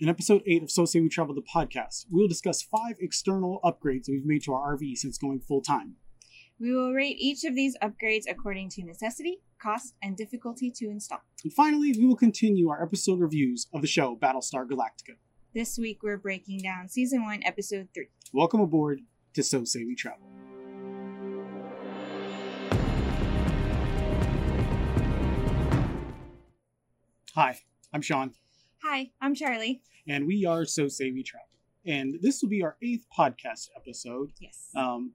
In episode 8 of So Say We Travel the podcast, we will discuss five external upgrades that we've made to our RV since going full time. We will rate each of these upgrades according to necessity, cost, and difficulty to install. And finally, we will continue our episode reviews of the show Battlestar Galactica. This week we're breaking down season 1, episode 3. Welcome aboard to So Say We Travel. Hi, I'm Sean, Hi, I'm Charlie. and we are So Say We Travel. And this will be our eighth podcast episode. Yes. Um,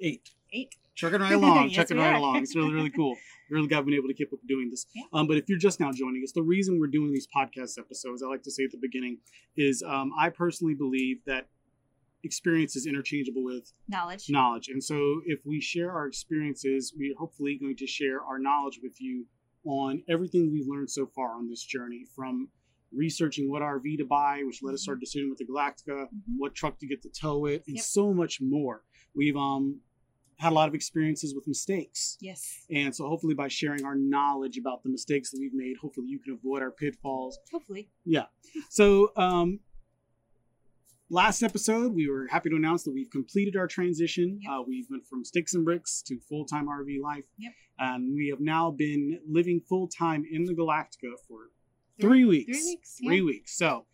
eight. Eight. Chucking right along, Yes, chucking right are. along. It's really, really cool. Really glad we've been able to keep up doing this. Yeah. Um, but if you're just now joining us, the reason we're doing these podcast episodes, I like to say at the beginning, is um, I personally believe that experience is interchangeable with Knowledge. knowledge. And so if we share our experiences, we are hopefully going to share our knowledge with you on everything we've learned so far on this journey from researching what RV to buy, which led us to our decision with the Galactica, Mhm. what truck to get to tow it, and Yep. so much more. We've um had a lot of experiences with mistakes. Yes. And so hopefully by sharing our knowledge about the mistakes that we've made, hopefully you can avoid our pitfalls. Hopefully. Yeah. so um last episode we were happy to announce that we've completed our transition. Yep. Uh, we've went from sticks and bricks to full-time RV life. Yep. And we have now been living full-time in the Galactica for three weeks. Three weeks. Three yeah. weeks. So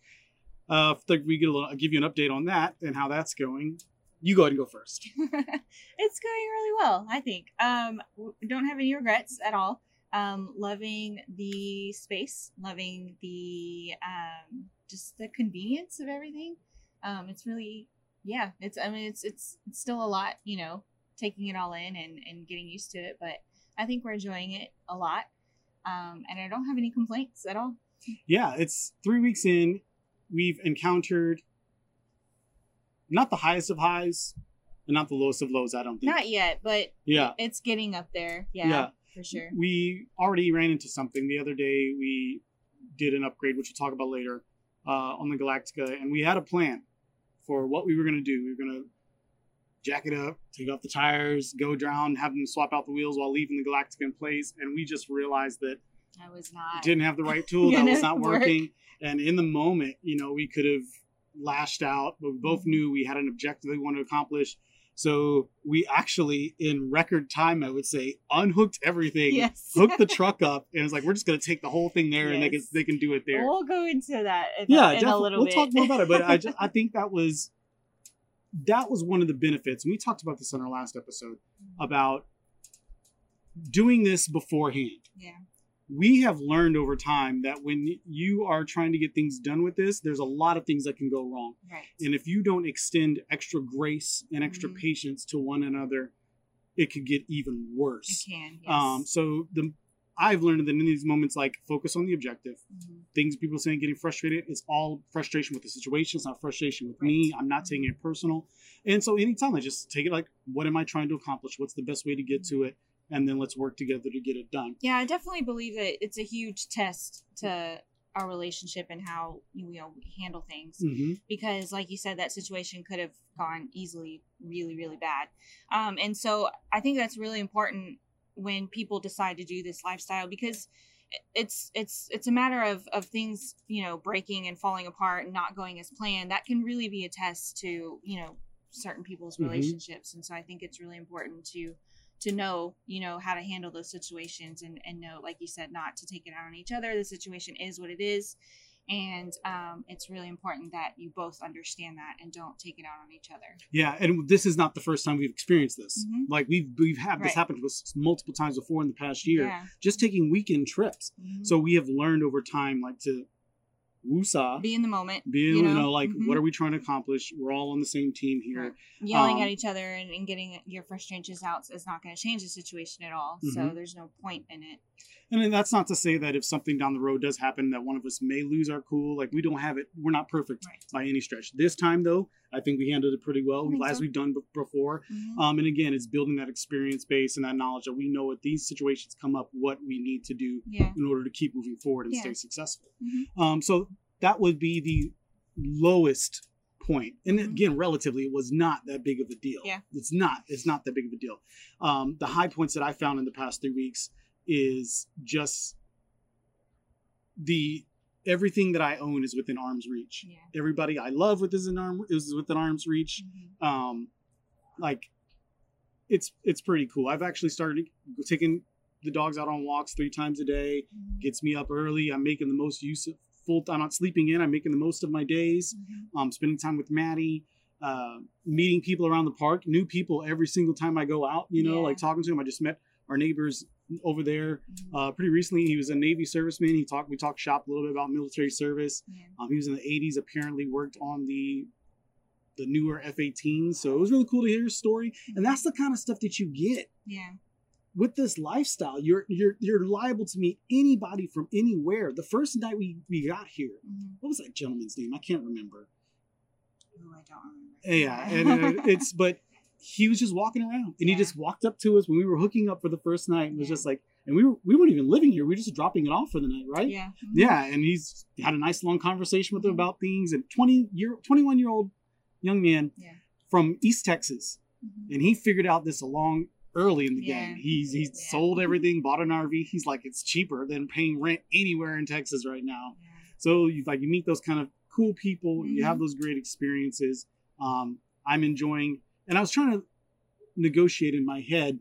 uh we get a little, I'll give you an update on that and how that's going. You go ahead and go first. it's going really well, I think. Um, don't have any regrets at all. Um, loving the space, loving the um, just the convenience of everything. Um, it's really, yeah. It's I mean, it's it's it's still a lot, you know, taking it all in and and getting used to it. But I think we're enjoying it a lot. Um, and I don't have any complaints at all. yeah, it's three weeks in. We've encountered not the highest of highs and not the lowest of lows, I don't think. Not yet, but yeah. it's getting up there. Yeah, Yeah. for sure. We already ran into something the other day. We did an upgrade, which we'll talk about later, uh, on the Galactica, and we had a plan for what we were going to do. We were going to jack it up, take off the tires, go down, have them swap out the wheels while leaving the Galactica in place, and we just realized that I was not. didn't have the right tool that was not work. working and in the moment you know we could have lashed out but we both Mhm. knew we had an objective we wanted to accomplish so we actually in record time i would say unhooked everything Yes. hooked the truck up and it's like we're just going to take the whole thing there and they can they can do it there We'll go into that in, yeah a, in definitely we'll bit. talk more about it but i just i think that was that was one of the benefits and we talked about this on our last episode mm. about doing this beforehand yeah. We have learned over time that when you are trying to get things done with this, there's a lot of things that can go wrong. Right. And if you don't extend extra grace and extra Mhm. patience to one another, it could get even worse. It can. Yes. Um, so the I've learned that in these moments, like focus on the objective. Mhm. Things people saying getting frustrated, it's all frustration with the situation. It's not frustration with me. I'm not taking it personal. And so anytime I just take it like, what am I trying to accomplish? What's the best way to get to it? And then let's work together to get it done. Yeah, I definitely believe that it's a huge test to our relationship and how you know we handle things. hmm because like you said that situation could have gone easily really really bad um, and so i think that's really important when people decide to do this lifestyle because it's it's it's a matter of of things you know breaking and falling apart and not going as planned that can really be a test to you know certain people's Mhm. relationships and so i think it's really important to to know you know how to handle those situations and and know like you said not to take it out on each other the situation is what it is and um, it's really important that you both understand that and don't take it out on each other. Yeah, and this is not the first time we've experienced this. Mhm. Like we've we've had this Right. happen to us multiple times before in the past year. Yeah. Just taking weekend trips. Mhm. So we have learned over time, like to woosah, be in the moment, be you you know, know? like Mhm. what are we trying to accomplish? We're all on the same team here. Right. yelling Um, at each other and, and getting your frustrations out is not going to change the situation at all. So Mhm. there's no point in it. And that's not to say that if something down the road does happen, that one of us may lose our cool. Like we don't have it. We're not perfect Right. by any stretch. This time though, I think we handled it pretty well, as so. we've done be- before. Mhm. Um, and again, it's building that experience base and that knowledge that we know if these situations come up, what we need to do yeah. in order to keep moving forward and Yeah. stay successful. Mhm. Um, so that would be the lowest point. And Mhm. again, relatively, it was not that big of a deal. Yeah. It's not. It's not that big of a deal. Um, the high points that I found in the past three weeks is just the everything that I own is within arm's reach. Yeah. Everybody I love with is in arm is within arm's reach. Mhm. Um, like it's it's pretty cool. I've actually started taking the dogs out on walks three times a day. Mhm. Gets me up early. I'm making the most use of full. I'm not sleeping in. I'm making the most of my days. Mhm. Um, spending time with Maddie. Uh, meeting people around the park, new people every single time I go out. You know, Yeah. like talking to them. I just met our neighbors over there Mhm. uh, pretty recently. He was a Navy serviceman. He talked. We talked shop a little bit about military service. Yeah. Um, he was in the 80s. Apparently, worked on the the newer F-18s. So it was really cool to hear his story. And that's the kind of stuff that you get Yeah. with this lifestyle. You're you're you're liable to meet anybody from anywhere. The first night we we got here, Mhm. what was that gentleman's name? I can't remember. Oh, I don't remember. Yeah, and uh, it's but he was just walking around, and he just walked up to us when we were hooking up for the first night, and was Yeah. just like, and we were we weren't even living here. We were just dropping it off for the night, right? Yeah. Mhm. Yeah, and he's had a nice long conversation with him Mhm. about things. And twenty year, twenty one year old young man Yeah. from East Texas, Mhm. and he figured out this along early in the Yeah. game. He's he's Yeah. sold everything, bought an RV. He's like, it's cheaper than paying rent anywhere in Texas right now. Yeah. So you like you meet those kind of cool people. You have Mhm. those great experiences. Um, I'm enjoying, and I was trying to negotiate in my head.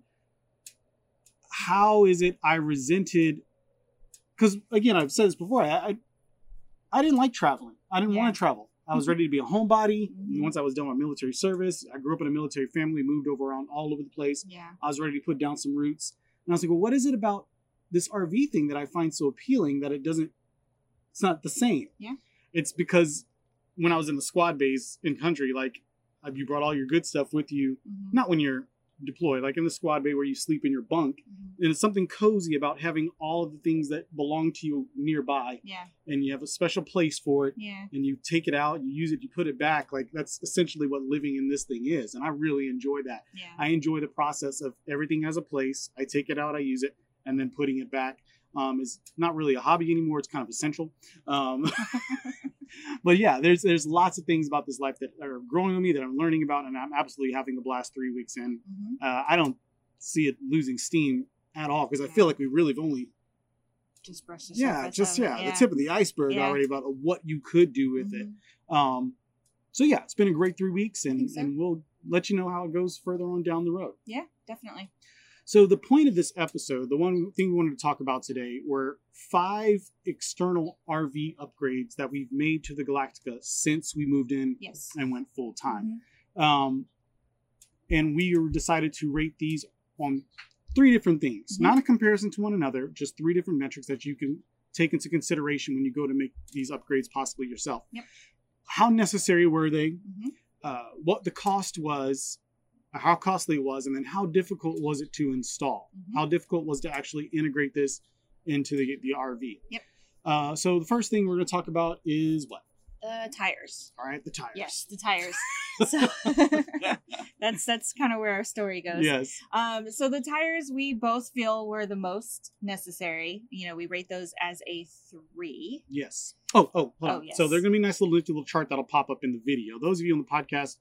How is it I resented? Because again, I've said this before. I, I I didn't like traveling. I didn't Yeah. want to travel. I was Mhm. ready to be a homebody. Mhm. Once I was done with military service, I grew up in a military family, moved over around all over the place. Yeah. I was ready to put down some roots. And I was like, well, what is it about this RV thing that I find so appealing that it doesn't, it's not the same? Yeah. It's because when I was in the squad base in country, like you brought all your good stuff with you, Mhm. not when you're deployed, like in the squad bay where you sleep in your bunk. Mhm. And it's something cozy about having all of the things that belong to you nearby Yeah. and you have a special place for it Yeah. and you take it out, you use it, you put it back. Like that's essentially what living in this thing is. And I really enjoy that. Yeah. I enjoy the process of everything has a place. I take it out, I use it, and then putting it back um, is not really a hobby anymore. It's kind of essential. Um, but yeah, there's there's lots of things about this life that are growing on me that I'm learning about, and I'm absolutely having a blast three weeks in. Mhm. Uh, I don't see it losing steam at all because I feel like we really have only Just brush the yeah just it. yeah, the tip of the iceberg Yeah. already about what you could do with it. Mhm. Um, so yeah, it's been a great three weeks, and, so. and we'll let you know how it goes further on down the road. Yeah, definitely. So the point of this episode, the one thing we wanted to talk about today, were five external RV upgrades that we've made to the Galactica since we moved in Yes. and went full time. Mhm. Um, and we decided to rate these on three different things, Mhm. not a comparison to one another, just three different metrics that you can take into consideration when you go to make these upgrades possibly yourself. Yep. How necessary were they? Mhm. Uh, what the cost was, how costly it was, and then how difficult was it to install? Mhm. How difficult was to actually integrate this into the, the RV? Yep. Uh, so the first thing we're going to talk about is what? Uh, tires. All right, the tires. Yes, the tires. so that's that's kind of where our story goes. yes. Um, so the tires we both feel were the most necessary. You know, we rate those as a three. Yes. Oh, oh, hold Oh, on. yes. So there's gonna be a nice little little chart that'll pop up in the video. Those of you on the podcast,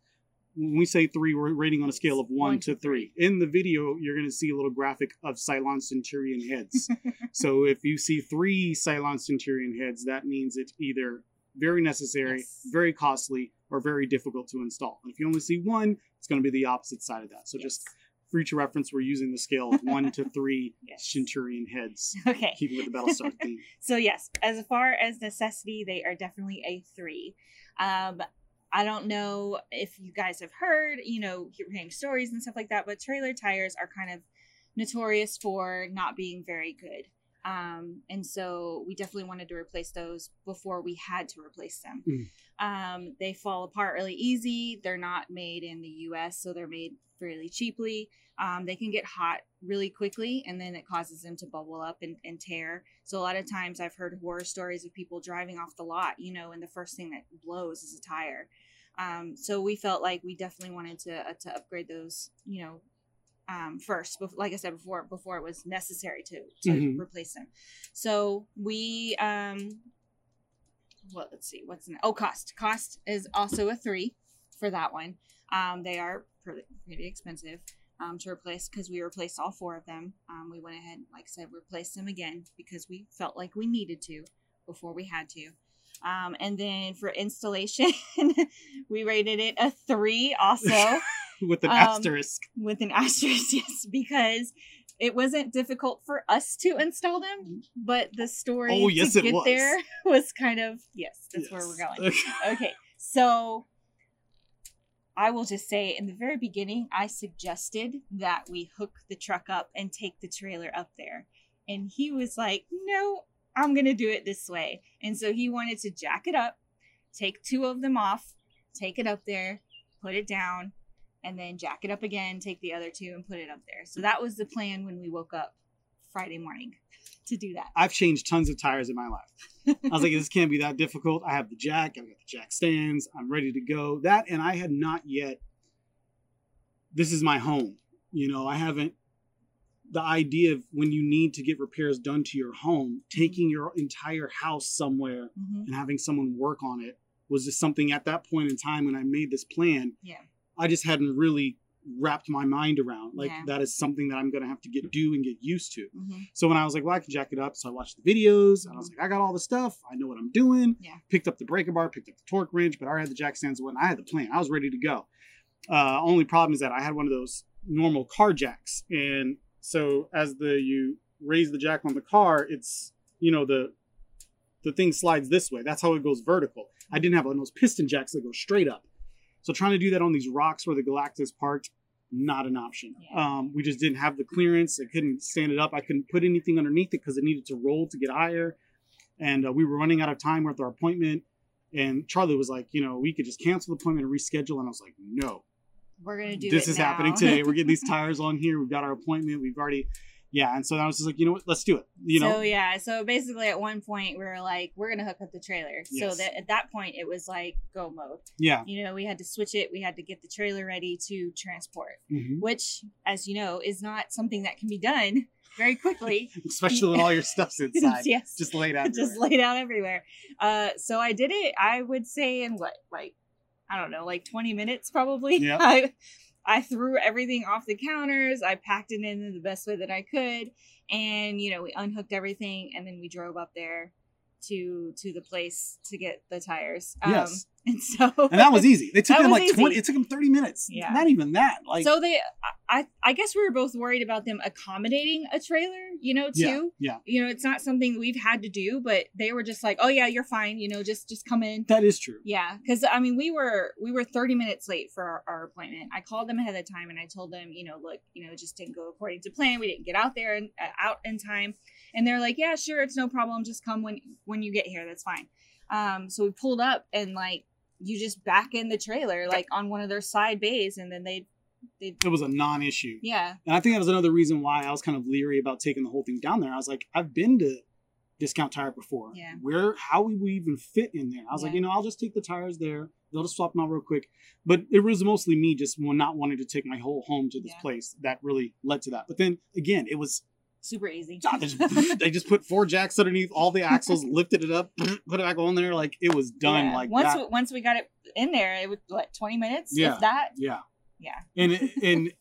when we say three, we're rating on a scale of one, One to to three. In the video, you're gonna see a little graphic of Cylon Centurion heads. so if you see three Cylon Centurion heads, that means it's either very necessary, Yes. very costly, or very difficult to install. And if you only see one, it's gonna be the opposite side of that. So just for future reference, we're using the scale of one to three Yes. Centurion heads. Okay. Keeping with the Battlestar theme. So yes, as far as necessity, they are definitely a three. Um, I don't know if you guys have heard, you know, you're hearing stories and stuff like that, but trailer tires are kind of notorious for not being very good. Um, and so we definitely wanted to replace those before we had to replace them. Um, they fall apart really easy. They're not made in the US, so they're made fairly cheaply. Um, they can get hot really quickly and then it causes them to bubble up and, and tear. So a lot of times I've heard horror stories of people driving off the lot, you know, and the first thing that blows is a tire. Um, so we felt like we definitely wanted to uh, to upgrade those, you know, um, first. Like I said before, before it was necessary to to Mhm. replace them. So we um, well, let's see, what's in oh cost. Cost is also a three for that one. Um, they are pretty, pretty expensive um, to replace because we replaced all four of them. Um, we went ahead, like I said, replaced them again because we felt like we needed to. before we had to. Um, and then for installation, we rated it a three also with an Um, asterisk. with an asterisk, yes, because it wasn't difficult for us to install them, but the story Oh, yes, to get was. there was kind of yes, that's where we're going. Okay. Okay, so I will just say in the very beginning, I suggested that we hook the truck up and take the trailer up there. And he was like, no, I'm going to do it this way. And so he wanted to jack it up, take two of them off, take it up there, put it down, and then jack it up again, take the other two and put it up there. So that was the plan when we woke up Friday morning to do that. I've changed tons of tires in my life. I was like, this can't be that difficult. I have the jack, I've got the jack stands, I'm ready to go. That, and I had not yet, this is my home. You know, I haven't, the idea of when you need to get repairs done to your home, taking your entire house somewhere Mhm. and having someone work on it was just something at that point in time when I made this plan. Yeah. I just hadn't really wrapped my mind around. Like, Yeah. that is something that I'm to have to get do and get used to. Mhm. So when I was like, well, I can jack it up. So I watched the videos and I was like, I got all the stuff. I know what I'm doing. Yeah. Picked up the breaker bar, picked up the torque wrench, but I already had the jack stands and I had the plan. I was ready to go. Uh, only problem is that I had one of those normal car jacks. And so as the you raise the jack on the car, it's you know the the thing slides this way. That's how it goes vertical. I didn't have one of those piston jacks that go straight up. So trying to do that on these rocks where the Galactica's parked, not an option. Yeah. Um, we just didn't have the clearance. I couldn't stand it up. I couldn't put anything underneath it because it needed to roll to get higher. And uh, we were running out of time with our appointment. And Charlie was like, you know, we could just cancel the appointment and reschedule. And I was like, no, We're going to do this is now. happening today. We're getting these tires on here. We've got our appointment. We've already, yeah. And so I was just like, you know what? Let's do it. You know, so yeah, so basically at one point we were like, we're gonna hook up the trailer. Yes. So that at that point it was like go mode. yeah. You know, we had to switch it. We had to get the trailer ready to transport, Mhm. which, as you know, is not something that can be done very quickly. Especially when all your stuff's inside. yes, Just laid out. just laid out everywhere. Uh, so I did it. I would say in what, like, I don't know, like twenty minutes probably. Yep. I I threw everything off the counters. I packed it in the best way that I could, and you know we unhooked everything, and then we drove up there to to the place to get the tires. Um, Yes. and so and that was easy. They took them like 20, it took them 30 minutes. Yeah. Not even that. Like, so they I I guess we were both worried about them accommodating a trailer, you know, too. yeah, yeah. You know, it's not something we've had to do, but they were just like, "Oh yeah, you're fine, you know, just just come in." That is true. Yeah, because I mean, we were we were thirty minutes late for our, our appointment. I called them ahead of time and I told them, you know, look, you know, it just didn't go according to plan. We didn't get out there and uh, out in time, and they're like, yeah, sure, it's no problem. Just come when when you get here. That's fine. Um, so we pulled up and like you just back in the trailer like on one of their side bays, and then they they It was a non issue. yeah And I think that was another reason why I was kind of leery about taking the whole thing down there. I was like, I've been to Discount Tire before. Yeah. Where, how would we even fit in there? I was like, you know, I'll just take the tires there. They'll just swap them out real quick. But it was mostly me just not wanting to take my whole home to this Yeah. place that really led to that. But then again, it was super easy. God, they, just, they just put four jacks underneath all the axles, lifted it up, put it back on there. Like it was done. Yeah. Like once that. we, once we got it in there, it was what twenty minutes. Yeah. That. yeah. Yeah. and it- and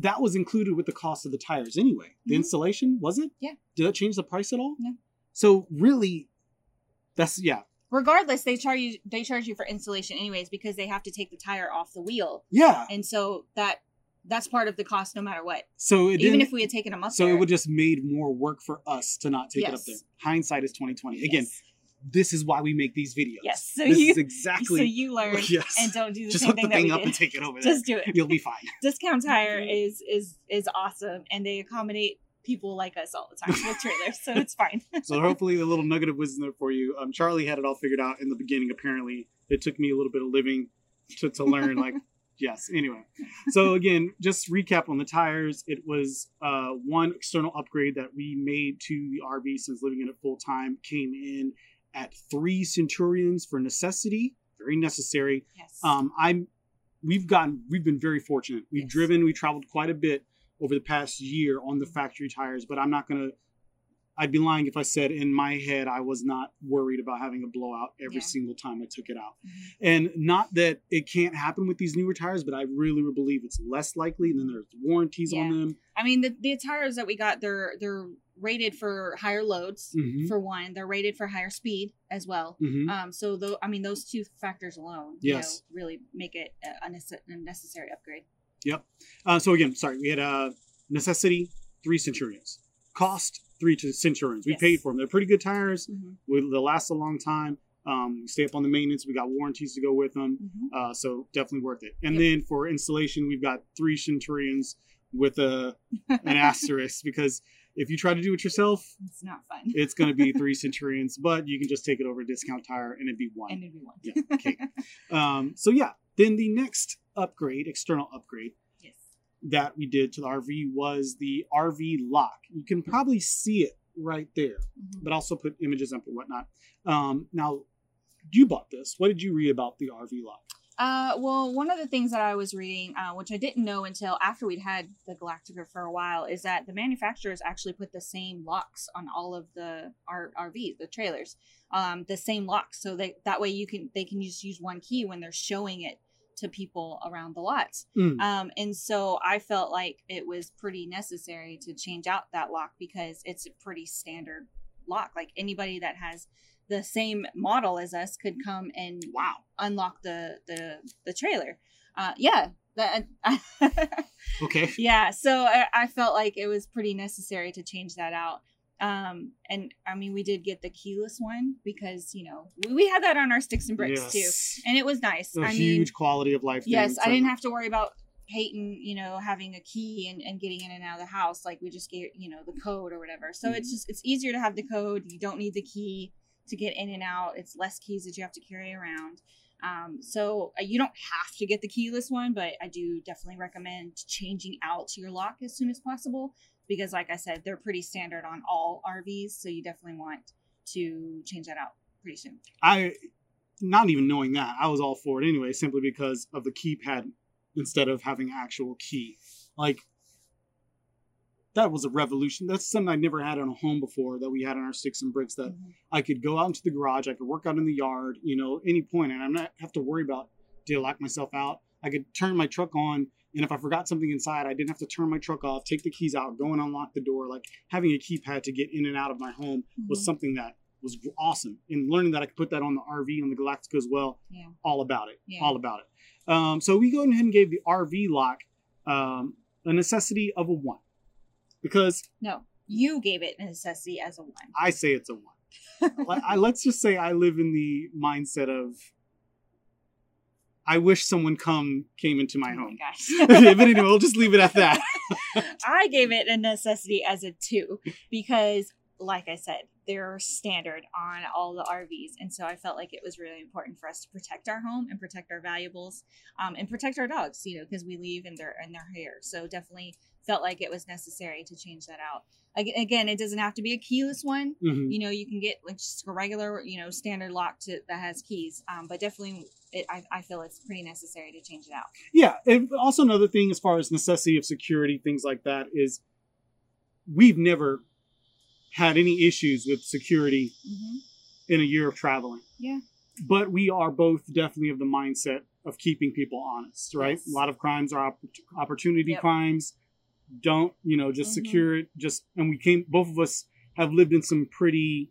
that was included with the cost of the tires anyway. The Mhm. installation was it? Yeah. Did that change the price at all? No. So really, that's yeah, regardless they charge you they charge you for installation anyways because they have to take the tire off the wheel yeah. and so that that's part of the cost no matter what So it even if we had taken them up so there, it would just made more work for us to not take it up there. Hindsight is twenty twenty. Again, yes, this is why we make these videos. yes. so this you is exactly so you learn yes. and don't do the just same hook the thing that thing we up did and take it over there. just do it You'll be fine. discount tire is is is awesome and they accommodate people like us all the time with trailers so it's fine so hopefully a little nugget of wisdom there for you. Um, Charlie had it all figured out in the beginning. Apparently, it took me a little bit of living to, to learn. like, yes. Anyway, so again, just recap on the tires. It was uh, one external upgrade that we made to the RV since living in it full time. Came in at three Centurions for necessity, very necessary. yes Um, I'm we've gotten we've been very fortunate. We've Yes. driven, we traveled quite a bit over the past year on the factory tires, but I'm not gonna I'd be lying if I said in my head I was not worried about having a blowout every Yeah. single time I took it out. Mhm. And not that it can't happen with these newer tires, but I really believe it's less likely. And then there's warranties on them. I mean, the, the tires that we got, they're they're rated for higher loads. Mhm. For one, they're rated for higher speed as well. Mhm. Um, so though, I mean, those two factors alone, Yes. you know, really make it a, a necessary upgrade. Yep. Uh, so again, sorry, we had uh, necessity three Centurions, cost three to Centurions. We Yes. paid for them. They're pretty good tires. Mm-hmm. We, they'll last a long time. Um, stay up on the maintenance. We got warranties to go with them. Mm-hmm. Uh, so definitely worth it. And Yep. then for installation, we've got three Centurions with a an asterisk because if you try to do it yourself, It's not fun. it's going to be three Centurions, but you can just take it over a discount tire and it'd be one. and it'd be one. Yeah, okay. um, so yeah, then the next upgrade, external upgrade. That we did to the RV was the RV lock. You can probably see it right there, Mhm. but also put images up and whatnot. Um, now, you bought this. What did you read about the RV lock? Uh, well, one of the things that I was reading, uh, which I didn't know until after we'd had the Galactica for a while, is that the manufacturers actually put the same locks on all of the R- RVs, the trailers, um, the same locks, so they that way you can they can just use one key when they're showing it to people around the lots. Mm. Um, and so I felt like it was pretty necessary to change out that lock because it's a pretty standard lock. Like anybody that has the same model as us could come and Wow. unlock the the the trailer. Uh, yeah, that Okay. yeah. So I, I felt like it was pretty necessary to change that out. Um, and I mean, we did get the keyless one because you know we, we had that on our sticks and bricks too, and it was nice. A I huge mean, quality of life. thing. yes, I didn't have to worry about Peyton, you know, having a key and, and getting in and out of the house. Like we just get, you know, the code or whatever. So it's just it's easier to have the code. You don't need the key to get in and out. It's less keys that you have to carry around. Um, so uh, you don't have to get the keyless one, but I do definitely recommend changing out your lock as soon as possible because, like I said, they're pretty standard on all RVs. So you definitely want to change that out pretty soon. I, not even knowing that, I was all for it anyway, simply because of the keypad instead of having actual key. Like, that was a revolution. That's something I never had on a home before that we had on our sticks and bricks that Mhm. I could go out into the garage, I could work out in the yard, you know, any point, and I'm not have to worry about did I lock myself out. I could turn my truck on, and if I forgot something inside, I didn't have to turn my truck off, take the keys out, go and unlock the door. Like having a keypad to get in and out of my home was Mhm. something that was awesome. And learning that I could put that on the RV on the Galactica as well, Yeah. all about it, Yeah. all about it. Um, so we go ahead and gave the RV lock um, a necessity of a one because No, you gave it a necessity as a one. I say it's a one. I, let's just say I live in the mindset of I wish someone come came into my Oh home. gosh. but anyway, we'll just leave it at that. I gave it a necessity as a two because, like I said, they're standard on all the RVs. And so I felt like it was really important for us to protect our home and protect our valuables um, and protect our dogs, you know, because we leave and they're, and they're here. So definitely felt like it was necessary to change that out. Again, it doesn't have to be a keyless one. Mhm. You know, you can get like just a regular, you know, standard lock to that has keys. Um, but definitely, it, I, I feel it's pretty necessary to change it out. Yeah, and also another thing as far as necessity of security, things like that, is we've never had any issues with security Mm-hmm. in a year of traveling. Yeah. But we are both definitely of the mindset of keeping people honest, right? Yes. A lot of crimes are opp- opportunity Yep. crimes. Don't, you know, just Mhm. secure it. Just, and we came, both of us have lived in some pretty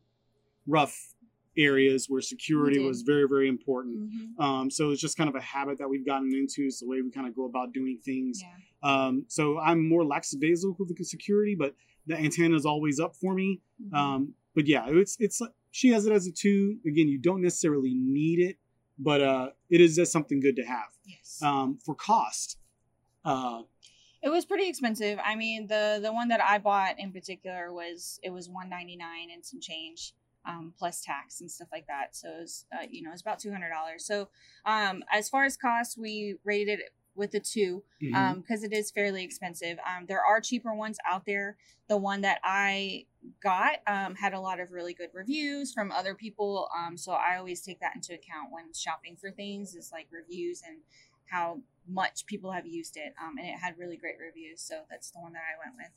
rough areas where security was very, very important. Mm-hmm. Um, so it's just kind of a habit that we've gotten into. It's the way we kind of go about doing things. Yeah. Um, so I'm more lackadaisical with the security, but the antenna is always up for me. Mhm. Um, but yeah, it's it's she has it as a two. Again, you don't necessarily need it, but uh, it is just something good to have. yes. Um, for cost, uh, It was pretty expensive. I mean, the the one that I bought in particular was it was one ninety nine and some change, um, plus tax and stuff like that. So it was, uh, you know, it's about two hundred dollars. So um, as far as cost, we rated it with a two mhm. um because it is fairly expensive um there are cheaper ones out there the one that i got um had a lot of really good reviews from other people um so i always take that into account when shopping for things is like reviews and how much people have used it um and it had really great reviews so that's the one that i went with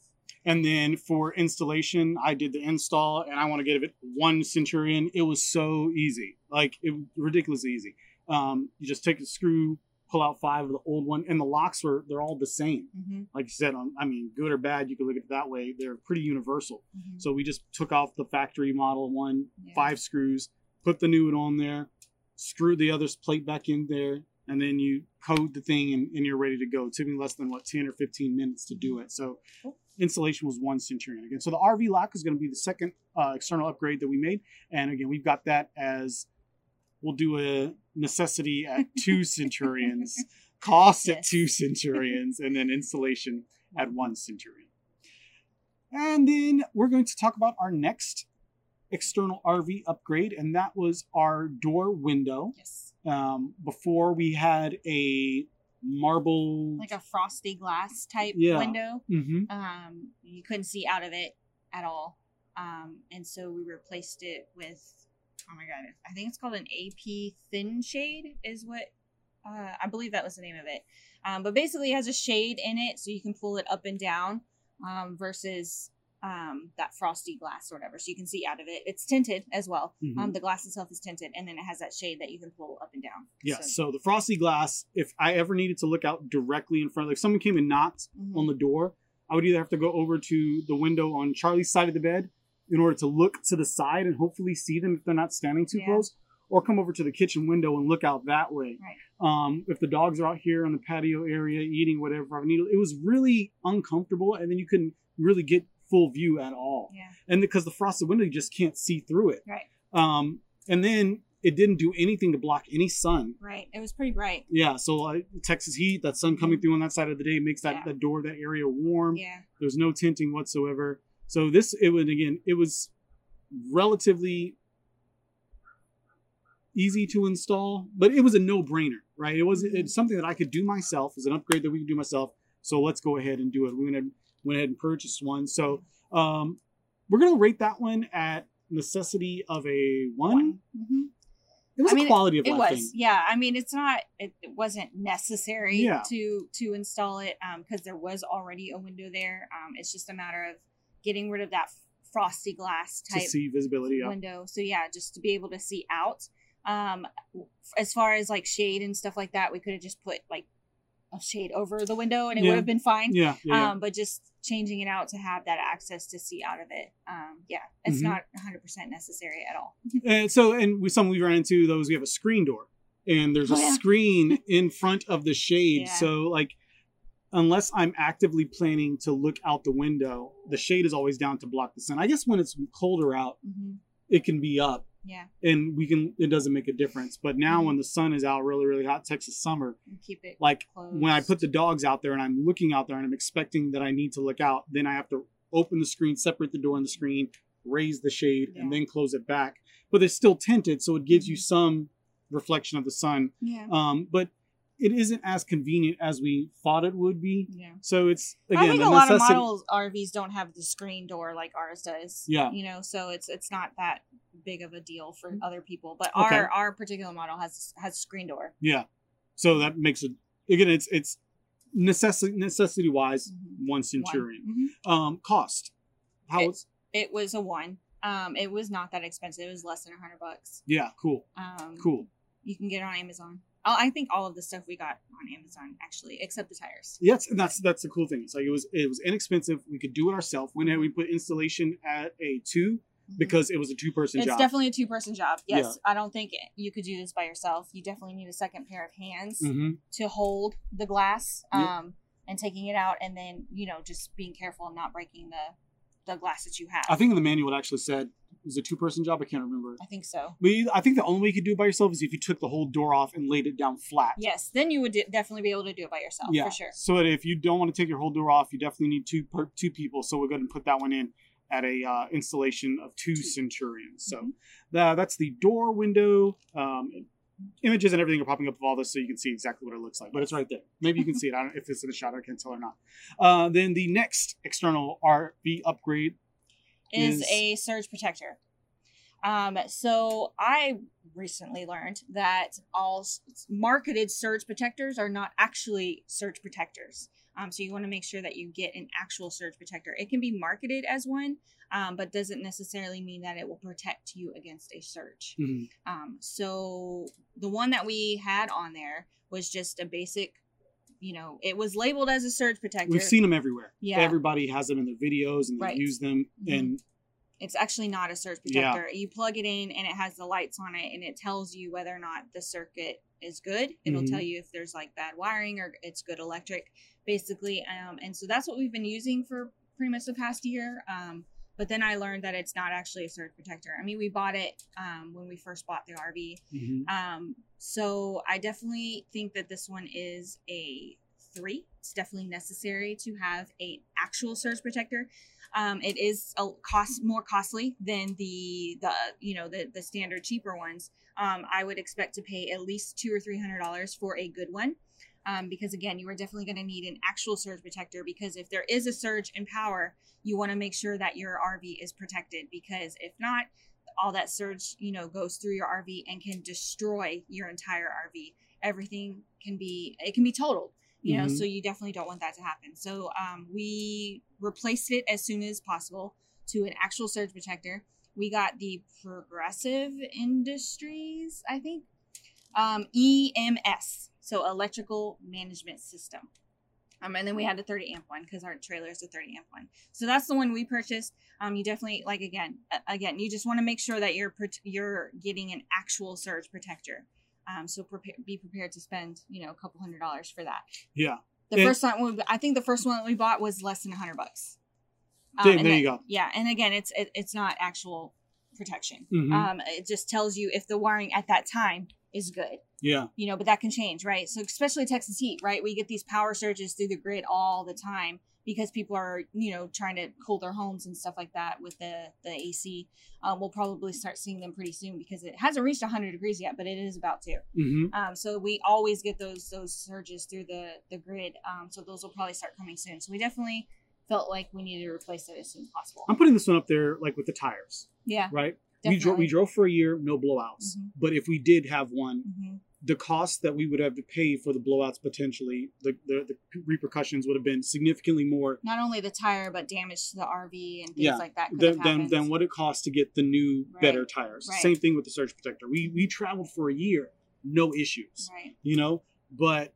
and then for installation, I did the install, and I want to give it one Centurion. It was so easy, like it ridiculously easy. Um, you just take a screw, pull out five of the old one, and the locks were they're all the same. Mhm, Like you said, on I mean, good or bad, you can look at it that way. They're pretty universal. mhm. So we just took off the factory model one, Yeah. five screws, put the new one on there, screw the other plate back in there, and then you code the thing and, and you're ready to go. It took me less than what 10 or 15 minutes to do it. So Cool. Installation was one Centurion again. So the RV lock is going to be the second uh, external upgrade that we made. And again, we've got that as we'll do a necessity at two Centurions, cost at two Centurions, and then installation at one Centurion. And then we're going to talk about our next external RV upgrade, and that was our door window. Yes. Um, before we had a marble. Like a frosty glass type Yeah. window. Mhm. Um, you couldn't see out of it at all. Um, and so we replaced it with, oh my god, I think it's called an AP thin shade, is what uh, I believe that was the name of it. Um, but basically, it has a shade in it, so you can pull it up and down um, versus um, that frosty glass or whatever. So you can see out of it. It's tinted as well. Mhm. Um, the glass itself is tinted, and then it has that shade that you can pull up and down. Yes. So, So, the frosty glass, if I ever needed to look out directly in front, like if someone came and knocked mhm. on the door, I would either have to go over to the window on Charlie's side of the bed in order to look to the side and hopefully see them if they're not standing too Yeah. close, or come over to the kitchen window and look out that way. Right. Um, if the dogs are out here on the patio area eating whatever, I mean, it was really uncomfortable, and then you couldn't really get full view at all, yeah, and because the frosted window, you just can't see through it. right, Um, and then it didn't do anything to block any sun. right. It was pretty bright. Yeah, so uh, Texas heat, that sun coming through on that side of the day makes that, Yeah. that door, that area warm. Yeah. There's no tinting whatsoever. So this, it would again, it was relatively easy to install, but it was a no-brainer, right? It was it's something that I could do myself. It's an upgrade that we could do myself. So let's go ahead and do it. We went ahead, went ahead and purchased one. So um, we're gonna rate that one at necessity of a one. Mhm. It was I mean, a quality of It life was, thing. yeah. I mean, it's not. It, it wasn't necessary Yeah. to to install it because there was already a window there. Um, it's just a matter of getting rid of that frosty glass type To see visibility. Yeah. window. So yeah, just to be able to see out. Um, as far as like shade and stuff like that, we could have just put like a shade over the window and it Yeah. would have been fine. Yeah, yeah, yeah. Um, but just changing it out to have that access to see out of it. Um, yeah, it's Mhm. not 100% necessary at all. And so, and with some we run into those, we have a screen door, and there's a Oh, yeah. screen in front of the shade. Yeah. So, like, unless I'm actively planning to look out the window, the shade is always down to block the sun. I guess when it's colder out, hmm it can be up, Yeah, and we can. It doesn't make a difference. But now, Mhm. when the sun is out, really, really hot, Texas summer, and keep it like closed. when I put the dogs out there and I'm looking out there and I'm expecting that I need to look out, then I have to open the screen, separate the door and the screen, raise the shade, and then close it back. But it's still tinted, so it gives you Mhm. some reflection of the sun. yeah, Um, but it isn't as convenient as we thought it would be. yeah. So it's again I think a a lot of necessity- models RVs don't have the screen door like ours does. Yeah. you know, so it's it's not that big of a deal for other people. But Okay. our our particular model has has screen door. Yeah. So that makes it again. It's it's necessity necessity wise Mhm. one One. centurion. Mhm. Um, cost. How It- it's It was a one. Um, it was not that expensive. It was less than a hundred bucks. yeah cool Um, cool. You can get it on Amazon. Oh, I think all of the stuff we got on Amazon actually, except the tires. Yes, and that's that's the cool thing. It's like it was it was inexpensive. We could do it ourselves. When we put installation at a two Mhm. because it was a two person it's job. definitely a two person job. Yes, Yeah. I don't think you could do this by yourself. You definitely need a second pair of hands Mhm. to hold the glass Yep. um, and taking it out, and then you know just being careful and not breaking the the glass that you have. I think in the manual it actually said it was a two person job. I can't remember. I think so. But I think the only way you could do it by yourself is if you took the whole door off and laid it down flat. Yes, then you would de- definitely be able to do it by yourself yeah, for sure. So if you don't want to take your whole door off, you definitely need two per, two people. So we're going to put that one in at a uh, installation of two Two. centurions. So Mhm. tha- that's the door window. Um, images and everything are popping up of all this, so you can see exactly what it looks like. But it's right there. Maybe you can see it. I don't if it's in the shot. I can't tell or not. Uh, then the next external RV upgrade. Is Is- a surge protector. Um, so I recently learned that all marketed surge protectors are not actually surge protectors. Um, so you want to make sure that you get an actual surge protector. It can be marketed as one, um, but doesn't necessarily mean that it will protect you against a surge. Mhm. Um, so the one that we had on there was just a basic, you know, it was labeled as a surge protector. We've seen them everywhere. Yeah. Everybody has them in their videos and they Right. use them. Mhm. And It's actually not a surge protector. Yeah. You plug it in and it has the lights on it and it tells you whether or not the circuit is good. It'll Mhm. tell you if there's like bad wiring or it's good electric, basically. Um, and so that's what we've been using for pretty much the past year. Um, but then I learned that it's not actually a surge protector. I mean, we bought it um, when we first bought the RV. Mhm. Um, so I definitely think that this one is a three. It's definitely necessary to have a actual surge protector. Um, it is a cost more costly than the the you know the the standard cheaper ones. Um, I would expect to pay at least two or three hundred dollars for a good one. Um, because again, you are definitely going to need an actual surge protector because if there is a surge in power, you want to make sure that your RV is protected because if not, all that surge, you know, goes through your RV and can destroy your entire RV. Everything can be it can be totaled, you know, Mhm. so you definitely don't want that to happen. So um, we replaced it as soon as possible to an actual surge protector. We got the Progressive Industries, I think, um, EMS, so Electrical Management System. Um, and then we had a 30 amp one because our trailer is a 30 amp one. So that's the one we purchased. Um, you definitely like again, again, you just want to make sure that you're you're getting an actual surge protector. Um, so prepare, be prepared to spend you know a couple hundred dollars for that. yeah. The first one, we, I think the first one that we bought was less than a hundred bucks. Um, There- there that- you go. Yeah, and again, it's it, it's not actual protection. Mhm. Um, it just tells you if the wiring at that time is good yeah. you know, but that can change, right? So especially Texas heat, right? We get these power surges through the grid all the time because people are, you know, trying to cool their homes and stuff like that with the the AC. Um, we'll probably start seeing them pretty soon because it hasn't reached 100 degrees yet, but it is about to. hmm Um, so we always get those those surges through the the grid. Um, so those will probably start coming soon. So we definitely felt like we needed to replace it as soon as possible. I'm putting this one up there like with the tires, Yeah. right? We drove, we drove for a year, no blowouts. Mhm. But if we did have one, hmm the cost that we would have to pay for the blowouts potentially, the, the, the repercussions would have been significantly more Not only the tire, but damage to the RV and things Yeah. like that. than, than what it costs to get the new, Right. better tires. Right. Same thing with the surge protector. We we traveled for a year, no issues, Right. you know. But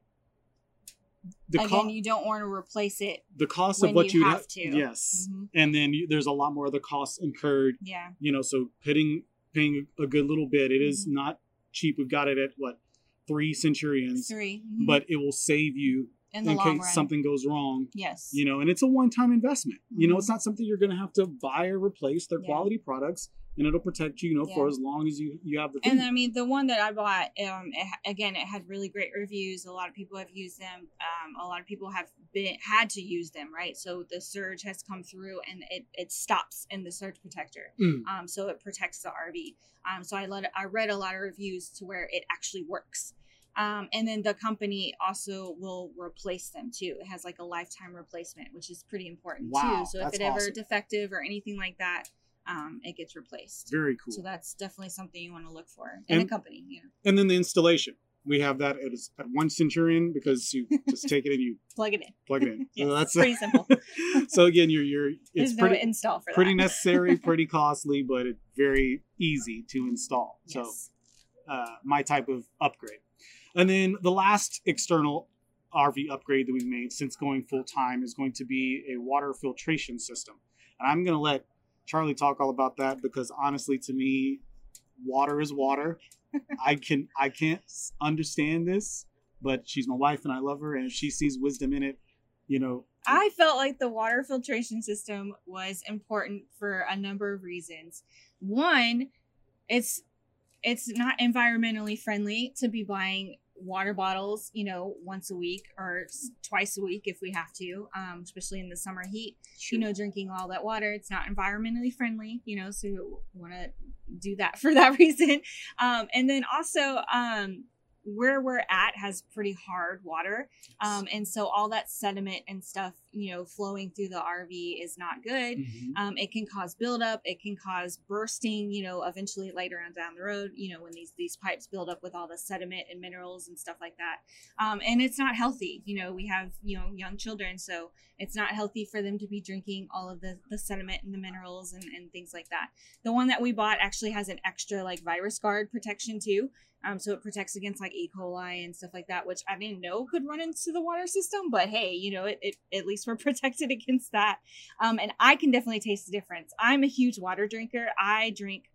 the Again, cost you don't want to replace it. the cost of what you you'd have to. yes, Mhm. and then you, there's a lot more of the costs incurred. Yeah. You know, so paying paying a good little bit. It is Mhm. not cheap. We've got it at what three Centurions, 3 mhm. but it will save you in the in case run, something goes wrong. yes, You know, and it's a one-time investment. You know, Mhm. it's not something you're going to have to buy or replace. They're Yeah. quality products, and it'll protect you. You know, for as long as you you have the. and. I mean the one that I bought, um, it, again, it had really great reviews. A lot of people have used them. Um, a lot of people have been had to use them, right? So the surge has come through, and it it stops in the surge protector. Mm. Um, so it protects the RV. Um, so I let I read a lot of reviews to where it actually works. Um, and then the company also will replace them too. It has like a lifetime replacement, which is pretty important Wow, too. So if it ever awesome. defective or anything like that, um, it gets replaced. Very cool. So that's definitely something you want to look for in a company. Yeah. and then the installation. We have that at, at one Centurion because you just take it and you plug it in. plug it in. Yes, so that's pretty simple. so again, you're you're it's There's pretty no install for pretty that. necessary, pretty costly, but it's very easy to install. So uh, my type of upgrade. And then the last external RV upgrade that we've made since going full time is going to be a water filtration system. And I'm going to let Charlie talk all about that because honestly, to me, water is water. I can I can't understand this, but she's my wife and I love her, and if she sees wisdom in it, you know, I felt like the water filtration system was important for a number of reasons. One, it's it's not environmentally friendly to be buying water bottles, you know, once a week or twice a week if we have to, um, especially in the summer heat. You know, drinking all that water, it's not environmentally friendly, you know, so you want to do that for that reason. Um, and then also, um, where we're at has pretty hard water um, and so all that sediment and stuff you know flowing through the RV is not good. Mhm. Um, it can cause buildup. It can cause bursting. You know, eventually later on down the road. You know, when these these pipes build up with all the sediment and minerals and stuff like that. Um, and it's not healthy. You know, we have you know young children, so it's not healthy for them to be drinking all of the the sediment and the minerals and and things like that. The one that we bought actually has an extra like virus guard protection too. Um, so it protects against like E. coli and stuff like that, which I didn't know could run into the water system. But hey, you know, it, it at least we're protected against that. Um, and I can definitely taste the difference. I'm a huge water drinker. I drink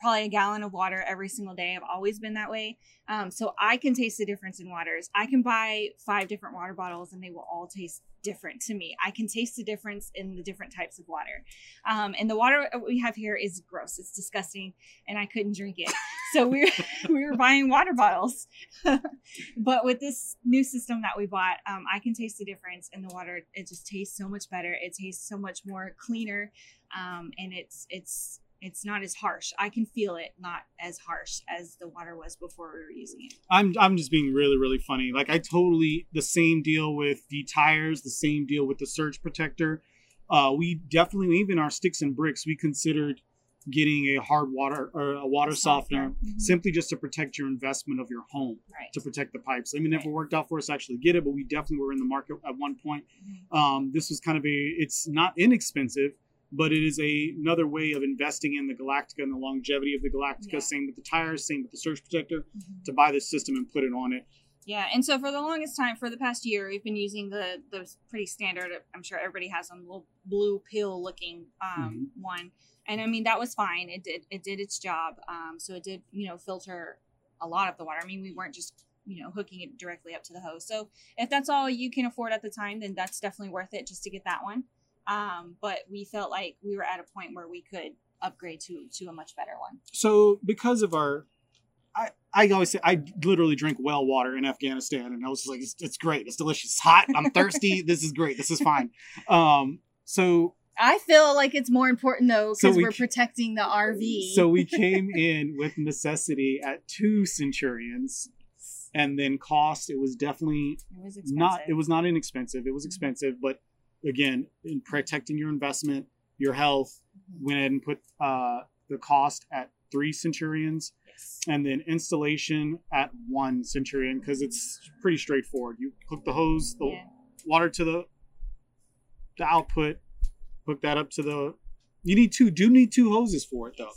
probably a gallon of water every single day. I've always been that way. Um, so I can taste the difference in waters. I can buy five different water bottles and they will all taste different to me. I can taste the difference in the different types of water. Um, and the water we have here is gross. It's disgusting and I couldn't drink it. So we were, we were buying water bottles. but with this new system that we bought, um, I can taste the difference in the water. It just tastes so much better. It tastes so much more cleaner. Um, and it's, it's, it's not as harsh. I can feel it not as harsh as the water was before we were using it. I'm I'm just being really really funny. Like I totally the same deal with the tires, the same deal with the surge protector. Uh, we definitely even our sticks and bricks we considered getting a hard water or a water softener Mhm. simply just to protect your investment of your home Right. to protect the pipes. I mean, it never Right. worked out for us to actually get it, but we definitely were in the market at one point. Mhm. Um, this was kind of a it's not inexpensive, but it is a, another way of investing in the Galactica and the longevity of the Galactica. Yeah. Same with the tires, same with the surge protector Mhm. to buy this system and put it on it. Yeah, and so for the longest time, for the past year, we've been using the the pretty standard. I'm sure everybody has a little blue pill looking um, one, and I mean that was fine. It did it did its job. Um, so it did you know filter a lot of the water. I mean we weren't just you know hooking it directly up to the hose. So if that's all you can afford at the time, then that's definitely worth it just to get that one. Um, but we felt like we were at a point where we could upgrade to to a much better one. So because of our, I I always say I literally drink well water in Afghanistan, and I was like, it's, it's great, it's delicious, it's hot, I'm thirsty, this is great, this is fine. Um, so I feel like it's more important though So because we we are c- protecting the RV. so we came in with necessity at two Centurions, and then cost it was definitely it was not it was not inexpensive it was Mhm. expensive but again in protecting your investment your health Mhm. went ahead and put uh, the cost at three centurions Yes. and then installation at one centurion because it's pretty straightforward you hook the hose the Yeah. water to the the output hook that up to the you need two do need two hoses for it though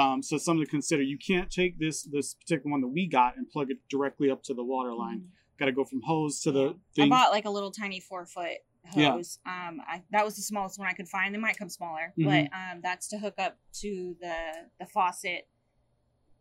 um, so something to consider you can't take this this particular one that we got and plug it directly up to the water line Mhm. got to go from hose to the Thing. I bought like a little tiny four foot hose. Yeah. Um, I, that was the smallest one I could find. They might come smaller, Mhm. but um, that's to hook up to the the faucet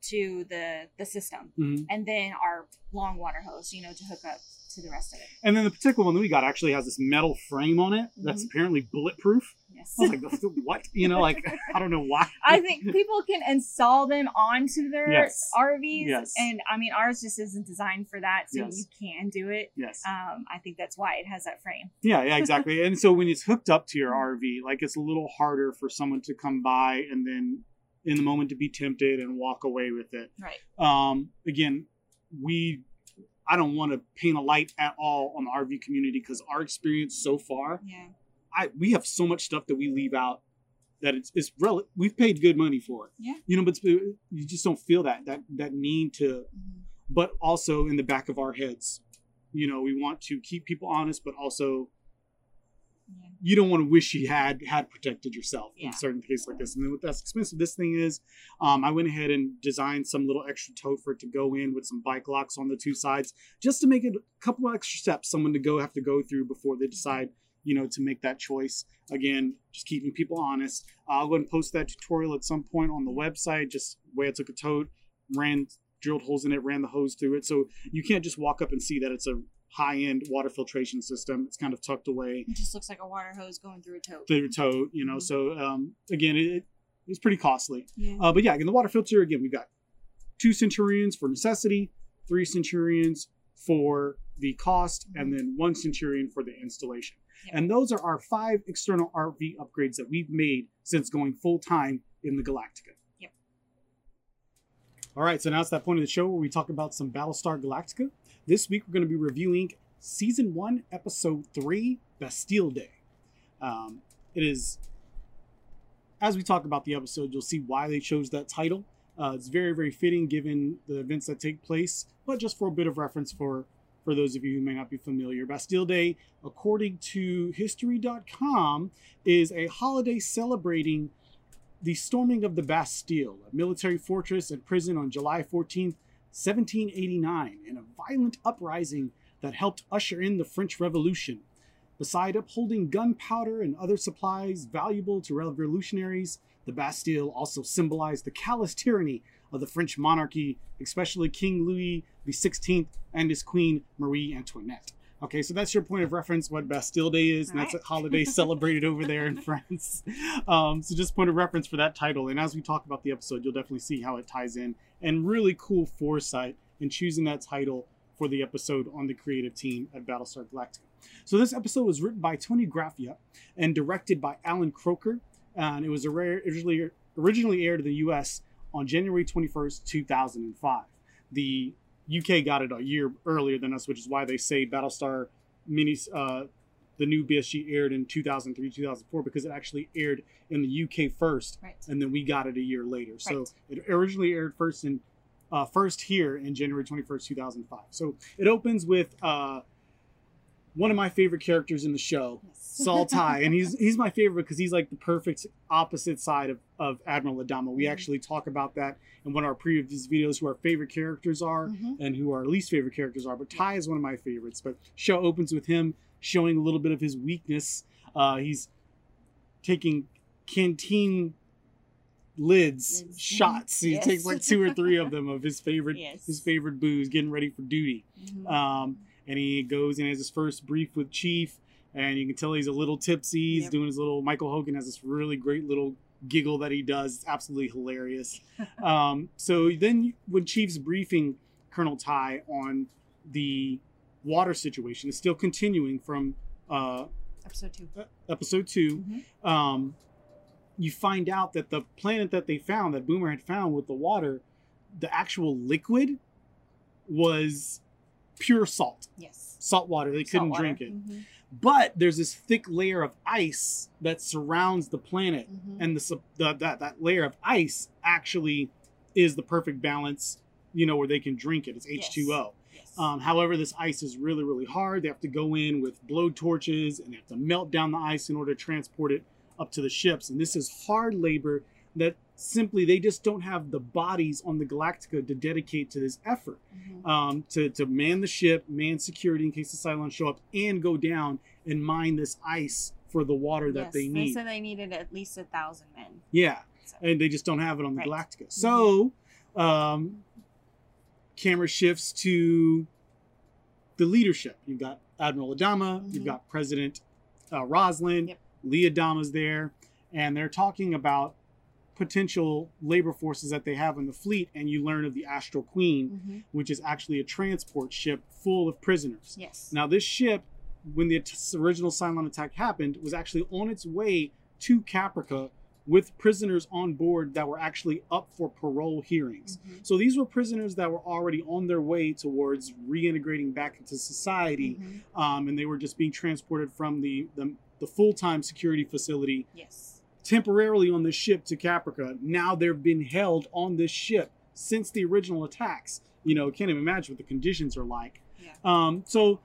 to the the system, Mhm. and then our long water hose, you know, to hook up to the rest of it. And then the particular one that we got actually has this metal frame on it that's Mhm. apparently bulletproof. Yes. I was like, what? You know, like I don't know why. I think people can install them onto their Yes. RVs, Yes. and I mean ours just isn't designed for that, so Yes. you can do it. Yes. Um, I think that's why it has that frame. Yeah, yeah, exactly. and so when it's hooked up to your RV, like it's a little harder for someone to come by and then in the moment to be tempted and walk away with it. Right. Um, again, we I don't want to paint a light at all on the RV community because our experience so far, Yeah. I we have so much stuff that we leave out that it's it's rel- we've paid good money for it. Yeah. You know, but it's- you just don't feel that that that need to Mhm. but also in the back of our heads. You know, we want to keep people honest, but also. You don't want to wish you had had protected yourself Yeah. in certain cases like this. And then with that's expensive this thing is, um, I went ahead and designed some little extra tote for it to go in with some bike locks on the two sides, just to make it a couple of extra steps someone to go have to go through before they decide, you know, to make that choice. Again, just keeping people honest. I'll go and post that tutorial at some point on the website, just way I took a tote, ran drilled holes in it, ran the hose through it. So you can't just walk up and see that it's a high end water filtration system. It's kind of tucked away It just looks like a water hose going through a tote. through a tote, you know. So um, again, it, it was pretty costly. Yeah. Uh, but yeah, again, the water filter again, we've got two centurions for necessity, three centurions for the cost, and then one centurion for the installation. Yeah. And those are our five external RV upgrades that we've made since going full time in the Galactica. Yep. All right, so now it's that point of the show where we talk about some Battlestar Galactica. This week we're going to be reviewing season one, episode three, Bastille Day. Um, it is, as we talk about the episode, you'll see why they chose that title. Uh, it's very, very fitting given the events that take place, but just for a bit of reference for for those of you who may not be familiar. Bastille Day, according to History.com, is a holiday celebrating the storming of the Bastille, a military fortress and prison on July 14th, 1789, in a violent uprising that helped usher in the French Revolution. Beside upholding gunpowder and other supplies valuable to revolutionaries, the Bastille also symbolized the callous tyranny of the French monarchy, especially King Louis XVI and his queen Marie Antoinette. Okay, so that's your point of reference, what Bastille Day is, and that's a holiday celebrated over there in France. Um, so just point of reference for that title. And as we talk about the episode, you'll definitely see how it ties in. And really cool foresight in choosing that title for the episode on the creative team at Battlestar Galactica. So this episode was written by Toni Graphia and directed by Allan Kroeker. And it was originally originally aired in the U.S. on January 21st, 2005. The UK got it a year earlier than us, which is why they say Battlestar mini uh, the new BSG aired in 2003 2004 because it actually aired in the UK first Right. and then we got it a year later. So Right. it originally aired first in uh, first here in January 21st 2005. So it opens with uh, one of my favorite characters in the show, Yes. Saul Tigh, and he's he's my favorite because he's like the perfect opposite side of, of Admiral Adama. We Mhm. actually talk about that in one of our previous videos who our favorite characters are Mhm. and who our least favorite characters are. But Tigh is one of my favorites. But show opens with him showing a little bit of his weakness. Uh, he's taking canteen lids, Lids. shots. He Yes. takes like two or three of them of his favorite Yes. his favorite booze, getting ready for duty. Mhm. Um, and he goes and has his first brief with Chief, and you can tell he's a little tipsy. He's Yep. doing his little. Michael Hogan has this really great little giggle that he does. It's absolutely hilarious. um, so then, when Chief's briefing Colonel Tigh on the water situation, is still continuing from uh, Episode two. episode 2 Mhm. um, you find out that the planet that they found, that Boomer had found with the water, the actual liquid was pure salt, Yes. salt water. They couldn't water. drink it. Mhm. But there's this thick layer of ice that surrounds the planet, Mhm. and the, the that that layer of ice actually is the perfect balance. You know where they can drink it. It's H2O. Yes. Um, however, this ice is really, really hard. They have to go in with blow torches and they have to melt down the ice in order to transport it up to the ships. And this is hard labor that simply they just don't have the bodies on the Galactica to dedicate to this effort. Mhm. Um, to, to man the ship, man security in case the Cylons show up, and go down and mine this ice for the water that Yes, they need. They said they needed at least a thousand men. Yeah, So. and they just don't have it on the Right. Galactica. So, um, camera shifts to the leadership. You've got Admiral Adama, you've Mhm. got President uh, Roslin, Yep. Lee Adama's there, and they're talking about potential labor forces that they have in the fleet. And you learn of the Astral Queen, Mhm. which is actually a transport ship full of prisoners. Yes. Now, this ship, when the original Cylon attack happened, was actually on its way to Caprica with prisoners on board that were actually up for parole hearings. Mhm. So these were prisoners that were already on their way towards reintegrating back into society, Mhm. um, and they were just being transported from the the, the full time security facility Yes. temporarily on the ship to Caprica. Now they've been held on this ship since the original attacks. You know, can't even imagine what the conditions are like. Yeah. Um, so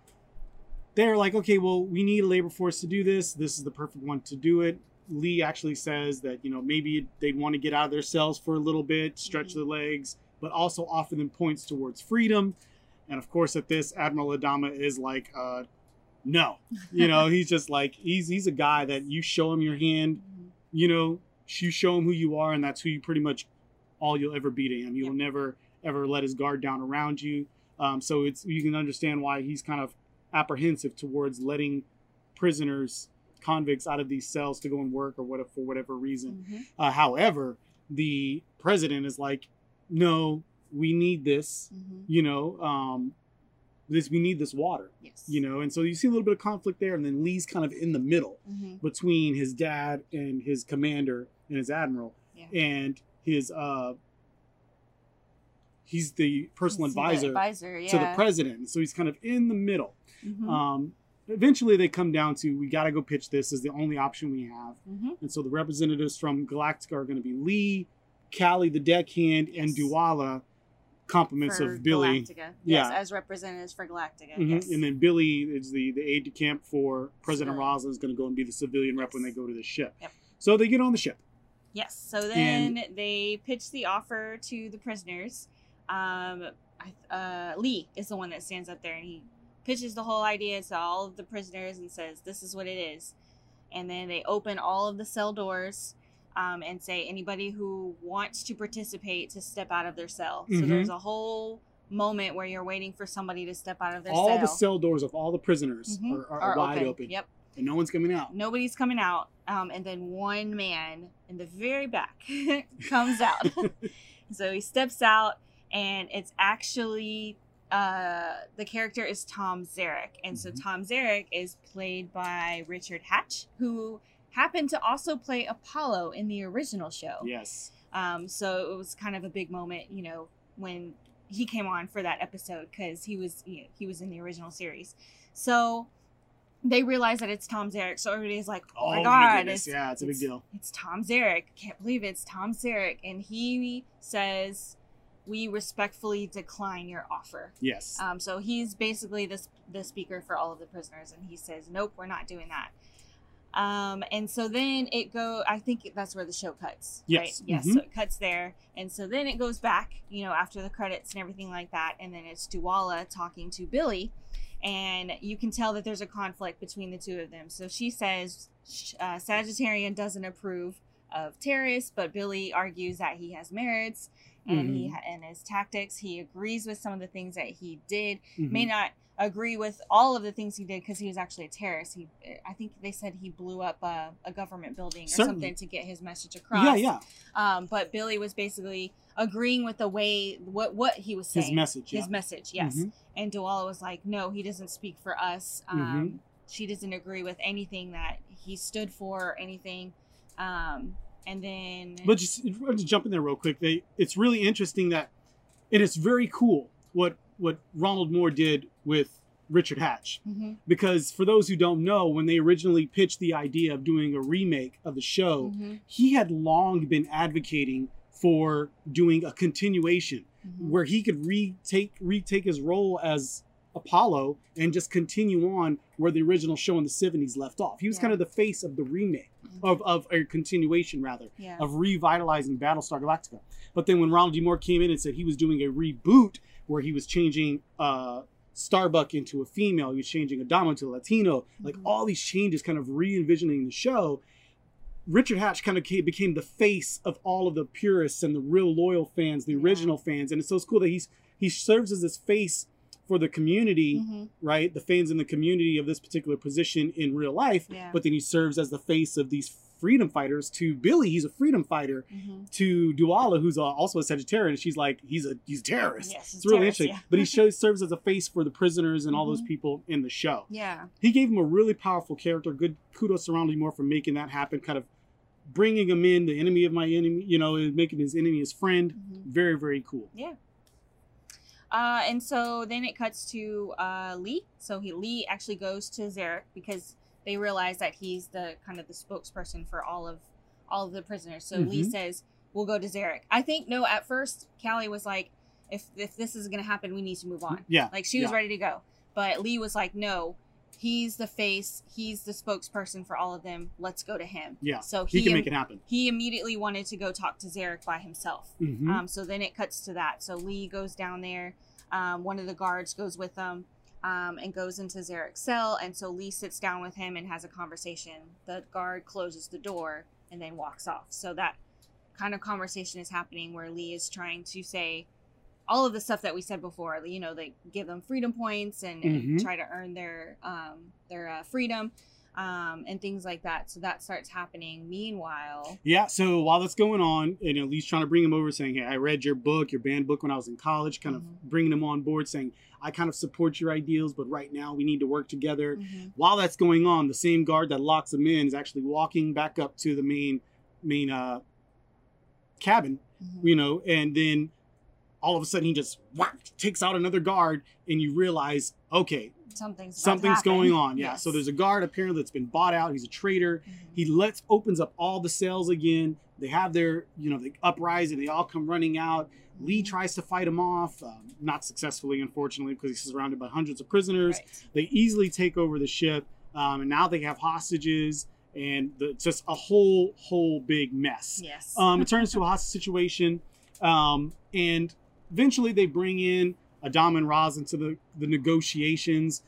they're like, okay, well, we need a labor force to do this. This is the perfect one to do it. Lee actually says that you know maybe they'd want to get out of their cells for a little bit, stretch Mhm. their legs, but also offer them points towards freedom. And of course, at this, Admiral Adama is like, uh, no, you know, he's just like he's he's a guy that you show him your hand, Mhm. you know, you show him who you are, and that's who you pretty much all you'll ever be to him. You will Yep. never ever let his guard down around you. Um, so it's you can understand why he's kind of apprehensive towards letting prisoners, convicts out of these cells to go and work or what for whatever reason. Mhm. Uh, however, the president is like, no, we need this. Mhm. You know, um, this we need this water. Yes. You know, and so you see a little bit of conflict there, and then Lee's kind of in the middle Mhm. between his dad and his commander and his admiral Yeah. and his uh he's the personal He's the advisor Advisor. Yeah. to the president so he's kind of in the middle Mhm. um eventually they come down to we got to go pitch this is the only option we have. hmm And so the representatives from Galactica are going to be Lee, Cally the deckhand, and Yes. Dualla, compliments For of Billy. Galactica. Yes, Yeah. as representatives for Galactica. Mhm. Yes. And then Billy is the, the aide de camp for President. Roslin is going to go and be the civilian rep when they go to the ship. Yep. So they get on the ship. Yes. So then they pitch the offer to the prisoners. Um, uh, Lee is the one that stands up there and he pitches the whole idea to all of the prisoners and says, "This is what it is." And then they open all of the cell doors um, and say, "Anybody who wants to participate to step out of their cell." So Mhm. there's a whole moment where you're waiting for somebody to step out of their all cell. All the cell doors of all the prisoners Mhm. are, are, wide open. Yep. And no one's coming out. Nobody's coming out. Um, and then one man in the very back comes out. so he steps out, and it's actually uh, the character is Tom Zarek. And so Mhm. Tom Zarek is played by Richard Hatch, who happened to also play Apollo in the original show. Yes. Um, so it was kind of a big moment, you know, when he came on for that episode because he was you know, he was in the original series. So they realize that it's Tom Zarek. So everybody's like, "Oh, my god, goodness. it's, yeah, it's a big it's- deal. it's Tom Zarek! Can't believe it's Tom Zarek!" And he says, "We respectfully decline your offer." Yes. Um, so he's basically the the speaker for all of the prisoners, and he says, "Nope, we're not doing that." Um, and so then it go. I think that's where the show cuts. Yes. Right? Yes. Mhm. So it cuts there, and so then it goes back. You know, after the credits and everything like that, and then it's Dualla talking to Billy, and you can tell that there's a conflict between the two of them. So she says uh, Sagittarian doesn't approve of terrorists, but Billy argues that he has merits and he Mhm. ha- and his tactics. He agrees with some of the things that he did. Mhm. May not agree with all of the things he did because he was actually a terrorist. He, I think they said he blew up a, a government building or Certainly. something to get his message across. yeah, yeah. Um, but Billy was basically agreeing with the way what what he was saying. His message. Yeah. His message, yes. Mhm. And Dualla was like, no, he doesn't speak for us. Mm-hmm. Um, She doesn't agree with anything that he stood for or anything. Um, and then, But just, just jump in there real quick. They, it's really interesting that, and it's very cool what what Ronald Moore did with Richard Hatch. Mhm, Because for those who don't know, when they originally pitched the idea of doing a remake of the show, mhm, he had long been advocating for doing a continuation mhm. where he could retake retake his role as Apollo and just continue on where the original show in the 70s left off. He was Yeah. kind of the face of the remake Mhm. of, of a continuation rather yeah. of revitalizing Battlestar Galactica. But then when Ronald D. Moore came in and said he was doing a reboot where he was changing uh, Starbuck into a female, he was changing Adama to a Latino, like Mhm. all these changes, kind of re envisioning the show. Richard Hatch kind of came, became the face of all of the purists and the real loyal fans, the Yeah. original fans, and it's so cool that he's he serves as this face for the community, Mhm, right? The fans in the community of this particular position in real life, Yeah. but then he serves as the face of these freedom fighters to Billy. He's a freedom fighter mhm. to Dualla, who's a, also a Sagittarian. She's like, he's a he's a terrorist. Yes, it's really terrorist, interesting. yeah. But he shows serves as a face for the prisoners and all those Mhm. people in the show. Yeah. He gave him a really powerful character. Good kudos to Ronald. Moore for making that happen. Kind of bringing him in, the enemy of my enemy. You know, making his enemy his friend. Mhm. Very very cool. Uh, and so then it cuts to uh, Lee. So he Lee actually goes to Zarek because they realize that he's the kind of the spokesperson for all of all of the prisoners. So Lee Mhm. says, "We'll go to Zarek." I think no. At first, Cally was like, "If if this is gonna happen, we need to move on." Yeah. Like she was yeah. ready to go, but Lee was like, "No." He's the face. He's the spokesperson for all of them. Let's go to him. Yeah. So He he can make it happen. he immediately wanted to go talk to Zarek by himself. Mhm. Um, so then it cuts to that. So Lee goes down there. Um, one of the guards goes with them um, and goes into Zarek's cell. And so Lee sits down with him and has a conversation. The guard closes the door and then walks off. So that kind of conversation is happening where Lee is trying to say all of the stuff that we said before. You know, they give them freedom points and, and Mhm. try to earn their um, their uh, freedom. Um, and things like that. So that starts happening. Meanwhile, Yeah, so while that's going on, and at least trying to bring him over, saying, "Hey, I read your book, your banned book when I was in college," kind Mhm. of bringing him on board, saying, "I kind of support your ideals, but right now we need to work together." Mhm. While that's going on, the same guard that locks him in is actually walking back up to the main main uh, cabin, Mhm. you know, and then all of a sudden he just whack, takes out another guard, and you realize, okay, Something's something's going on. Yeah. Yes. So there's a guard apparently that's been bought out. He's a traitor. Mhm. He lets opens up all the cells again. They have their, you know, the uprising. They all come running out. Lee Mhm. tries to fight him off, um, not successfully, unfortunately, because he's surrounded by hundreds of prisoners. Right. They easily take over the ship, um, and now they have hostages, and the, just a whole, whole big mess. Yes. Um, it turns to a hostage situation, um, and eventually they bring in Adam and Roz into the, the negotiations.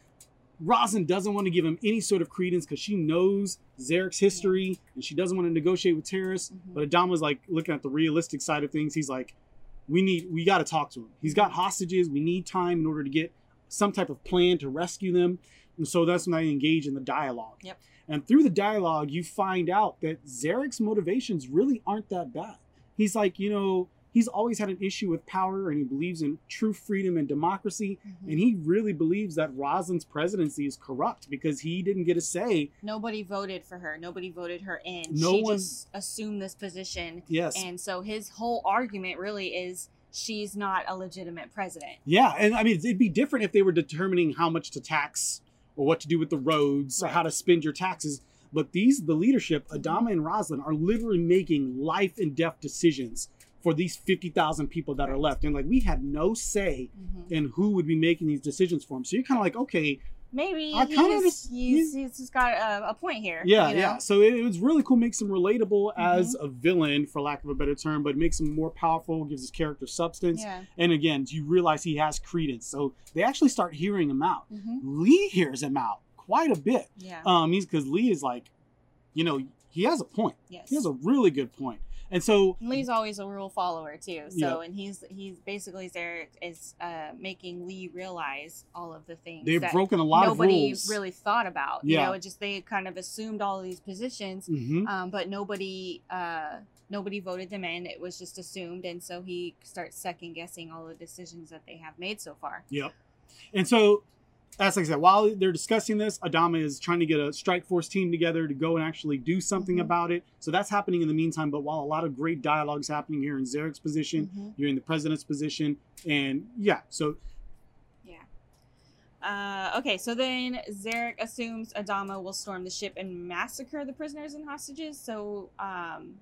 Roslin doesn't want to give him any sort of credence because she knows Zarek's history and she doesn't want to negotiate with terrorists. Mhm. But Adam was like looking at the realistic side of things. He's like, we need, we got to talk to him. He's got hostages. We need time in order to get some type of plan to rescue them. And so that's when I engage in the dialogue. Yep. And through the dialogue, you find out that Zarek's motivations really aren't that bad. He's like, you know, he's always had an issue with power and he believes in true freedom and democracy. Mhm. And he really believes that Rosalind's presidency is corrupt because he didn't get a say. Nobody voted for her. Nobody voted her in. No she one- just assumed this position. Yes. And so his whole argument really is she's not a legitimate president. Yeah, and I mean, it'd be different if they were determining how much to tax or what to do with the roads or how to spend your taxes. But these, the leadership, Adama and Roslin, are literally making life and death decisions for these 50,000 people that are left. And like, we had no say Mhm. in who would be making these decisions for them. So you're kind of like, okay, Maybe I kinda he's, just- he's, he's just got a, a point here. yeah, you know? yeah. So it, it was really cool, makes him relatable as Mm-hmm. a villain, for lack of a better term, but makes him more powerful, gives his character substance. Yeah. And again, you realize he has credence. So they actually start hearing him out. hmm Lee hears him out quite a bit. Yeah. Um, he's because Lee is like, you know, he has a point. yes. He has a really good point. And so, Lee's always a rule follower too. So Yeah. and he's he's basically there is uh, making Lee realize all of the things they've broken a lot nobody of rules. Nobody really thought about. You Yeah. know, it just they kind of assumed all of these positions, hmm um, but nobody uh, nobody voted them in. It was just assumed, and so he starts second guessing all the decisions that they have made so far. Yep. And so, as like I said, while they're discussing this, Adama is trying to get a strike force team together to go and actually do something Mhm. about it. So that's happening in the meantime. But while a lot of great dialogue is happening here in Zarek's position, Mhm. you're in the president's position, and yeah, so Yeah. Uh, okay, so then Zarek assumes Adama will storm the ship and massacre the prisoners and hostages. So, um,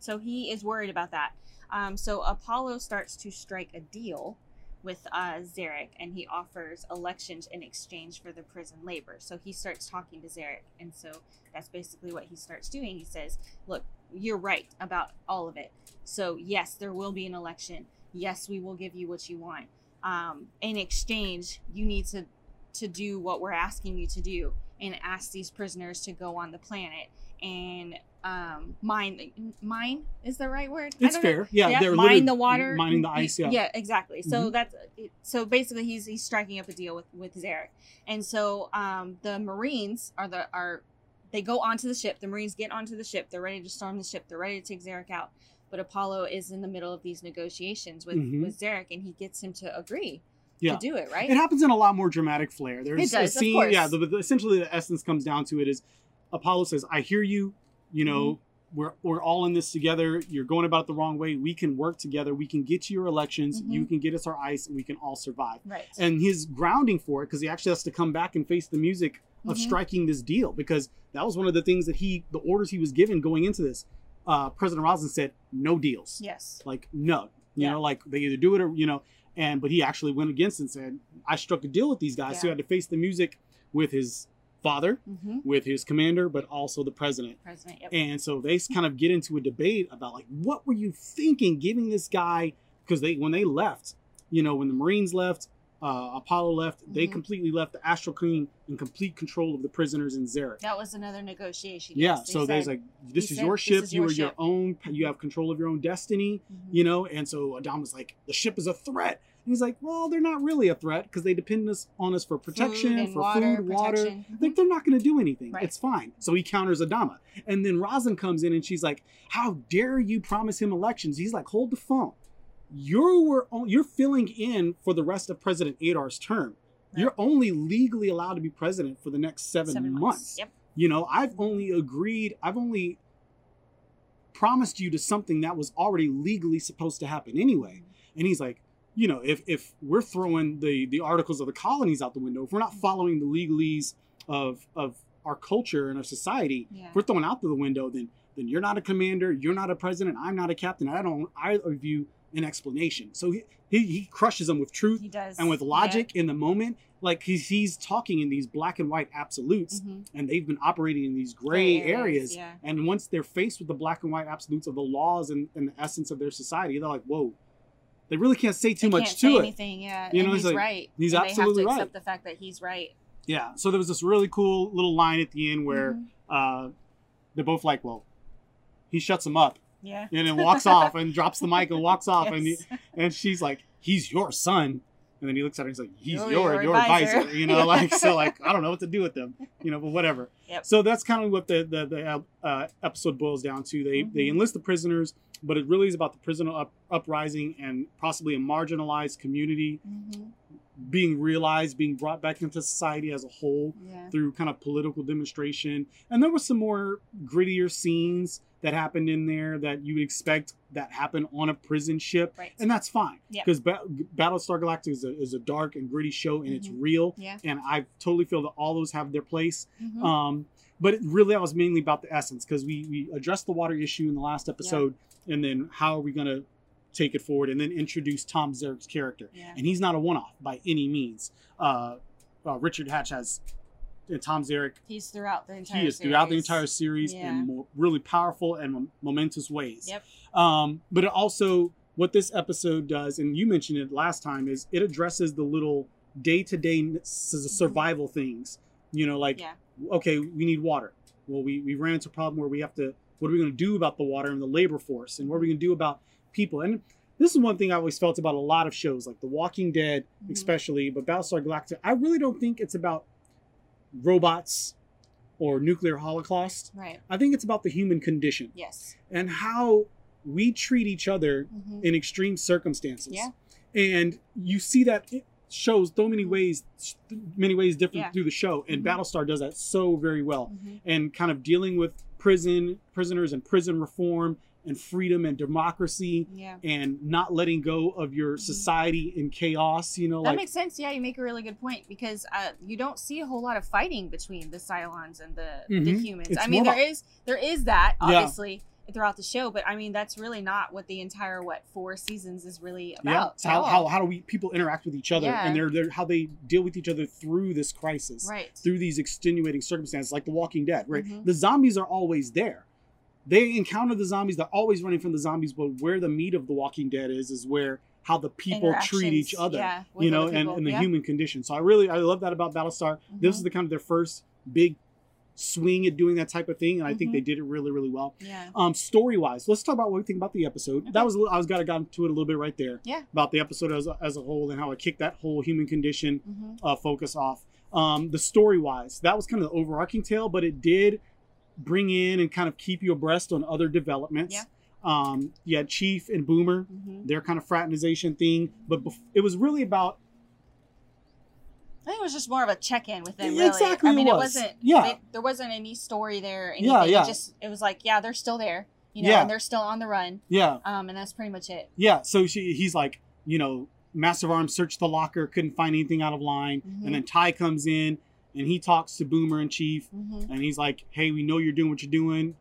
so he is worried about that. Um, so Apollo starts to strike a deal with uh, Zarek, and he offers elections in exchange for the prison labor. So he starts talking to Zarek, and so that's basically what he starts doing. He says, "Look, you're right about all of it. So yes, there will be an election. Yes, we will give you what you want." um, in exchange, you need to to do what we're asking you to do and ask these prisoners to go on the planet and um, mine. Mine is the right word. I it's fair. Yeah, they're mine the water, mining the ice. Yeah, yeah, exactly. So Mhm. that's so basically he's he's striking up a deal with with Zarek, and so um, the Marines are the are they go onto the ship. The Marines get onto the ship. They're ready to storm the ship. They're ready to take Zarek out. But Apollo is in the middle of these negotiations with Mhm. with Zarek, and he gets him to agree Yeah. to do it. Right? It happens in a lot more dramatic flair. There's does, a scene, yeah. The, the- essentially, the essence comes down to it is Apollo says, "I hear you. You know, Mm-hmm. we're we're all in this together. You're going about it the wrong way. We can work together. We can get to your elections. Mhm. You can get us our ice, and we can all survive." right. And his grounding for it, because he actually has to come back and face the music of Mhm. striking this deal, because that was one of the things that he, the orders he was given going into this. Uh, President Roslin said, "No deals." yes. like no you Yeah. know like they either do it or you know and but he actually went against and said i struck a deal with these guys so he had to face the music with his father Mm-hmm. with his commander but also the president President. Yep. and so they kind of get into a debate about like what were you thinking giving this guy because they when they left you know when the marines left uh, apollo left they Mhm. completely left the astral queen in complete control of the prisoners in Zarek. that was another negotiation. yeah yes. They so there's like this is said, your ship is you your are your own you have control of your own destiny Mhm. you know and so adam was like the ship is a threat and he's like well they're not really a threat because they depend us, on us for protection Food for water, food water. Mhm. like they're not going to do anything Right. it's fine so he counters adama and then Roslin comes in and she's like how dare you promise him elections he's like hold the phone You were you're filling in for the rest of president adar's term Right. you're only legally allowed to be president for the next seven, months Yep. you know i've only agreed i've only promised you to something that was already legally supposed to happen anyway and he's like you know, if if we're throwing the the articles of the colonies out the window, if we're not following the legalese of of our culture and our society, Yeah. if we're throwing out the window, then then you're not a commander, you're not a president, I'm not a captain. I don't either of you an explanation. So he he, he crushes them with truth and with logic in the moment. Like he's he's talking in these black and white absolutes, Yeah. Mhm. and they've been operating in these gray, Gray areas. Yeah. And once they're faced with the black and white absolutes of the laws and, and the essence of their society, they're like, whoa, they really can't say too They much can't to say it. anything, yeah. You know, and it's he's like- right. he's and absolutely they have to right. accept the fact that he's right. Yeah. So there was this really cool little line at the end where Mhm. uh, they're both like, well, he shuts him up Yeah. and then walks off and drops the mic and walks off. And, he, and she's like, he's your son. And then he looks at her and he's like, he's You're your, your your advisor. advisor. You know, like, so like, I don't know what to do with them, you know, but whatever. Yep. So that's kind of what the, the, the uh, episode boils down to. They, they Mhm. enlist the prisoners, but it really is about the prisoner up, uprising and possibly a marginalized community Mhm. being realized, being brought back into society as a whole Yeah. through kind of political demonstration. And there were some more grittier scenes that happened in there that you would expect that happen on a prison ship. Right. And that's fine Yeah. because ba- Battlestar Galactica is a, is a dark and gritty show and it's Mhm. real. Yeah. And I totally feel that all those have their place. Mhm. Um, but it really, that was mainly about the essence because we, we addressed the water issue in the last episode. And then how are we going to take it forward and then introduce Tom Zarek's character? yeah. and he's not a one-off by any means. Uh, uh, Richard Hatch has and Tom Zarek. He's throughout the entire He is throughout the series. entire series Yeah. in mo- really powerful and momentous ways. Yep. Um, but it also, what this episode does, and you mentioned it last time, is it addresses the little day-to-day s- survival things. You know, like Yeah. okay, we need water. Well, we, we ran into a problem where we have to, what are we going to do about the water and the labor force? And what are we going to do about people? And this is one thing I always felt about a lot of shows, like The Walking Dead, Mhm. especially, but Battlestar Galactica. I really don't think it's about robots or nuclear holocaust. Right. I think it's about the human condition Yes. and how we treat each other Mhm. in extreme circumstances. Yeah. And you see that it shows so many ways, many ways different Yeah. through the show. And Mhm. Battlestar does that so very well. Mhm. And kind of dealing with prison, prisoners and prison reform and freedom and democracy Yeah. and not letting go of your Mhm. society in chaos, you know, That like makes sense. Yeah, you make a really good point because uh, you don't see a whole lot of fighting between the Cylons and the, the Mhm. humans. It's I mean, there is there is that obviously throughout the show, but I mean that's really not what the entire what four seasons is really yeah, about. it's at how, how, how do we people interact with each other Yeah. and they're, they're how they deal with each other through this crisis. right. through these extenuating circumstances, like The Walking Dead, right? Mhm. The zombies are always there. They encounter the zombies. They're always running from the zombies. But where the meat of The Walking Dead is, is where how the people treat each other, yeah, you know, and, and the yeah. human condition. So I really, I love that about Battlestar. This Mhm. is the kind of their first big swing at doing that type of thing, and I think Mhm. they did it really, really well. Yeah. Um, story wise, let's talk about what we think about the episode. Okay. That was a little- I was got to got into it a little bit right there. Yeah. About the episode as a, as a whole and how it kicked that whole human condition hmm uh, focus off. Um, the story wise, that was kind of the overarching tale, but it did bring in and kind of keep you abreast on other developments. Yeah. Um, you had Chief and Boomer, hmm their kind of fraternization thing, but bef- it was really about I think it was just more of a check-in with them. Yeah, Really. exactly I mean, it, was. wasn't. Yeah. they- there wasn't any story there. Anything. Yeah, yeah. It just it was like, yeah, they're still there. You know, Yeah. and they're still on the run. yeah, Um, and that's pretty much it. yeah. So she, he's like, you know, Master of Arms searched the locker, couldn't find anything out of line, Mhm. and then Tigh comes in and he talks to Boomer and Chief, hmm and he's like, "Hey, we know you're doing what you're doing.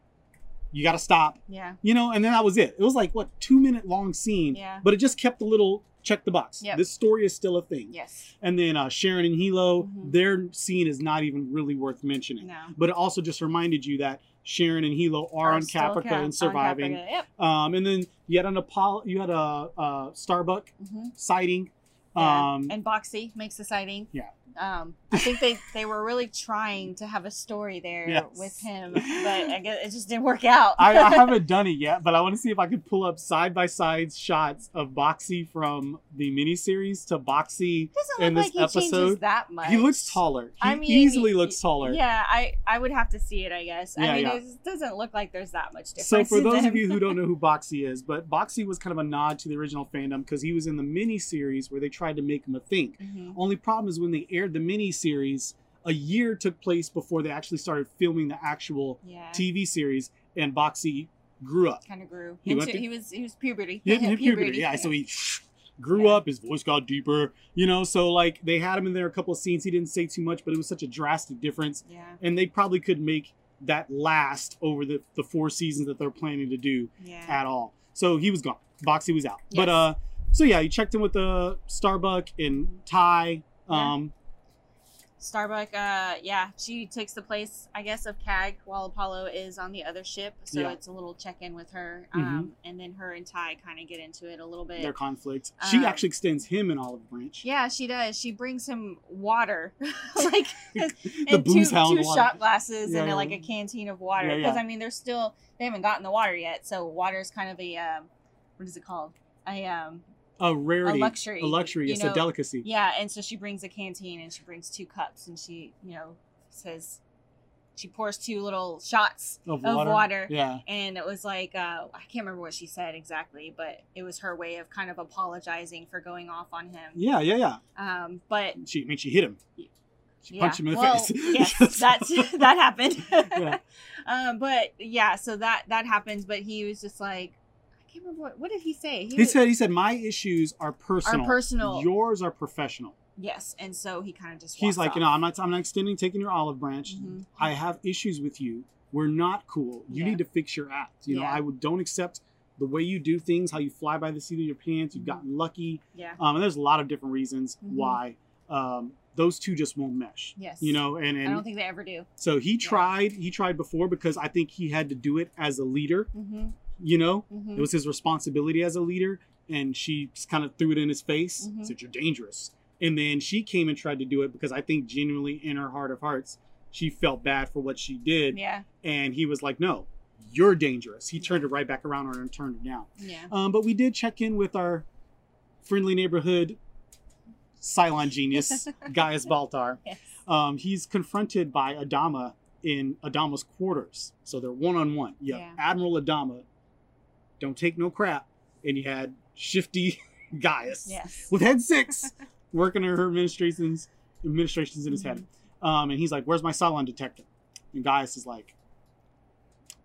You got to stop." Yeah. you know, and then that was it. It was like what two minute long scene, Yeah. but it just kept the little check the box. Yep. This story is still a thing. Yes. And then uh, Sharon and Helo, Mhm. their scene is not even really worth mentioning. No. But it also just reminded you that Sharon and Helo are, on still Caprica Cap- and surviving. Caprica, Yep. Um, and then you had an Apollo, you had a, a Starbuck hmm sighting. Yeah. Um, and Boxey makes a sighting. Yeah. Um, I think they, they were really trying to have a story there Yes. with him, but I guess it just didn't work out. I, I haven't done it yet, but I want to see if I could pull up side by side shots of Boxey from the miniseries to Boxey. in this like he episode, that much. He looks taller. He I mean, easily y- looks taller. Yeah, I, I would have to see it, I guess. Yeah, I mean, yeah. it doesn't look like there's that much difference. So for those of you who don't know who Boxey is, but Boxey was kind of a nod to the original fandom because he was in the miniseries where they tried to make him a thing. Mhm. Only problem is when they aired the mini series, a year took place before they actually started filming the actual yeah, TV series, and Boxey grew up. kind of grew. He Into, went he, was he was puberty. He hit hit puberty, yeah. So he grew Yeah. up, his voice got deeper, you know. So like they had him in there a couple of scenes. He didn't say too much, but it was such a drastic difference, Yeah. and they probably could make that last over the the four seasons that they're planning to do Yeah. at all. So he was gone. Boxey was out. Yes. But uh, so yeah, you checked in with the Starbuck and Tigh. Yeah. Um, Starbuck, uh, yeah, she takes the place, I guess, of CAG while Apollo is on the other ship. So Yeah. it's a little check in with her. Mhm. Um, and then her and Tigh kind of get into it a little bit. their conflict. She Um, actually extends him an olive branch. yeah, she does. She brings him water, like the and two, booze two shot glasses Yeah, and yeah. like a canteen of water. Because. I mean, they're still they haven't gotten the water yet. So water is kind of a um, what is it called? A um, A rarity, a luxury. a luxury. It's know? a delicacy. Yeah, and so she brings a canteen and she brings two cups and she, you know, says she pours two little shots Of of water. water. Yeah. and it was like uh, I can't remember what she said exactly, but it was her way of kind of apologizing for going off on him. Yeah, yeah, yeah. Um, but She, I mean, she hit him. She yeah, punched him in the well, face. yes, that's that happened. Yeah. um, but yeah, so that that happens. But he was just like, can't remember what what did he say. He was- said, "He said my issues are personal. personal. Yours are professional." yes, and so he kind of just He's like, off. you know, I'm not, I'm not extending, taking your olive branch. Mhm. I have issues with you. We're not cool. You Yeah. need to fix your act. You know, Yeah. I would don't accept the way you do things, how you fly by the seat of your pants. You've Mhm. gotten lucky. yeah, Um, and there's a lot of different reasons Mhm. why um, those two just won't mesh. yes, You know, and I don't think they ever do. so he tried. He tried before because I think he had to do it as a leader. Mm-hmm. You know, Mm-hmm. it was his responsibility as a leader, and she just kind of threw it in his face. Mhm. Said you're dangerous, and then she came and tried to do it because I think genuinely in her heart of hearts she felt bad for what she did, Yeah, and he was like, "No, you're dangerous." He turned it right back around on her and turned it down. yeah. Um, but we did check in with our friendly neighborhood Cylon genius, Gaius Baltar. Yes. Um, he's confronted by Adama in Adama's quarters. So they're one on one. You have Yeah. Admiral Adama, don't take no crap, and you had shifty Gaius Yes. with head six working her administrations administrations in his head. Mhm. Um, and he's like, "Where's my Cylon detector?" And Gaius is like,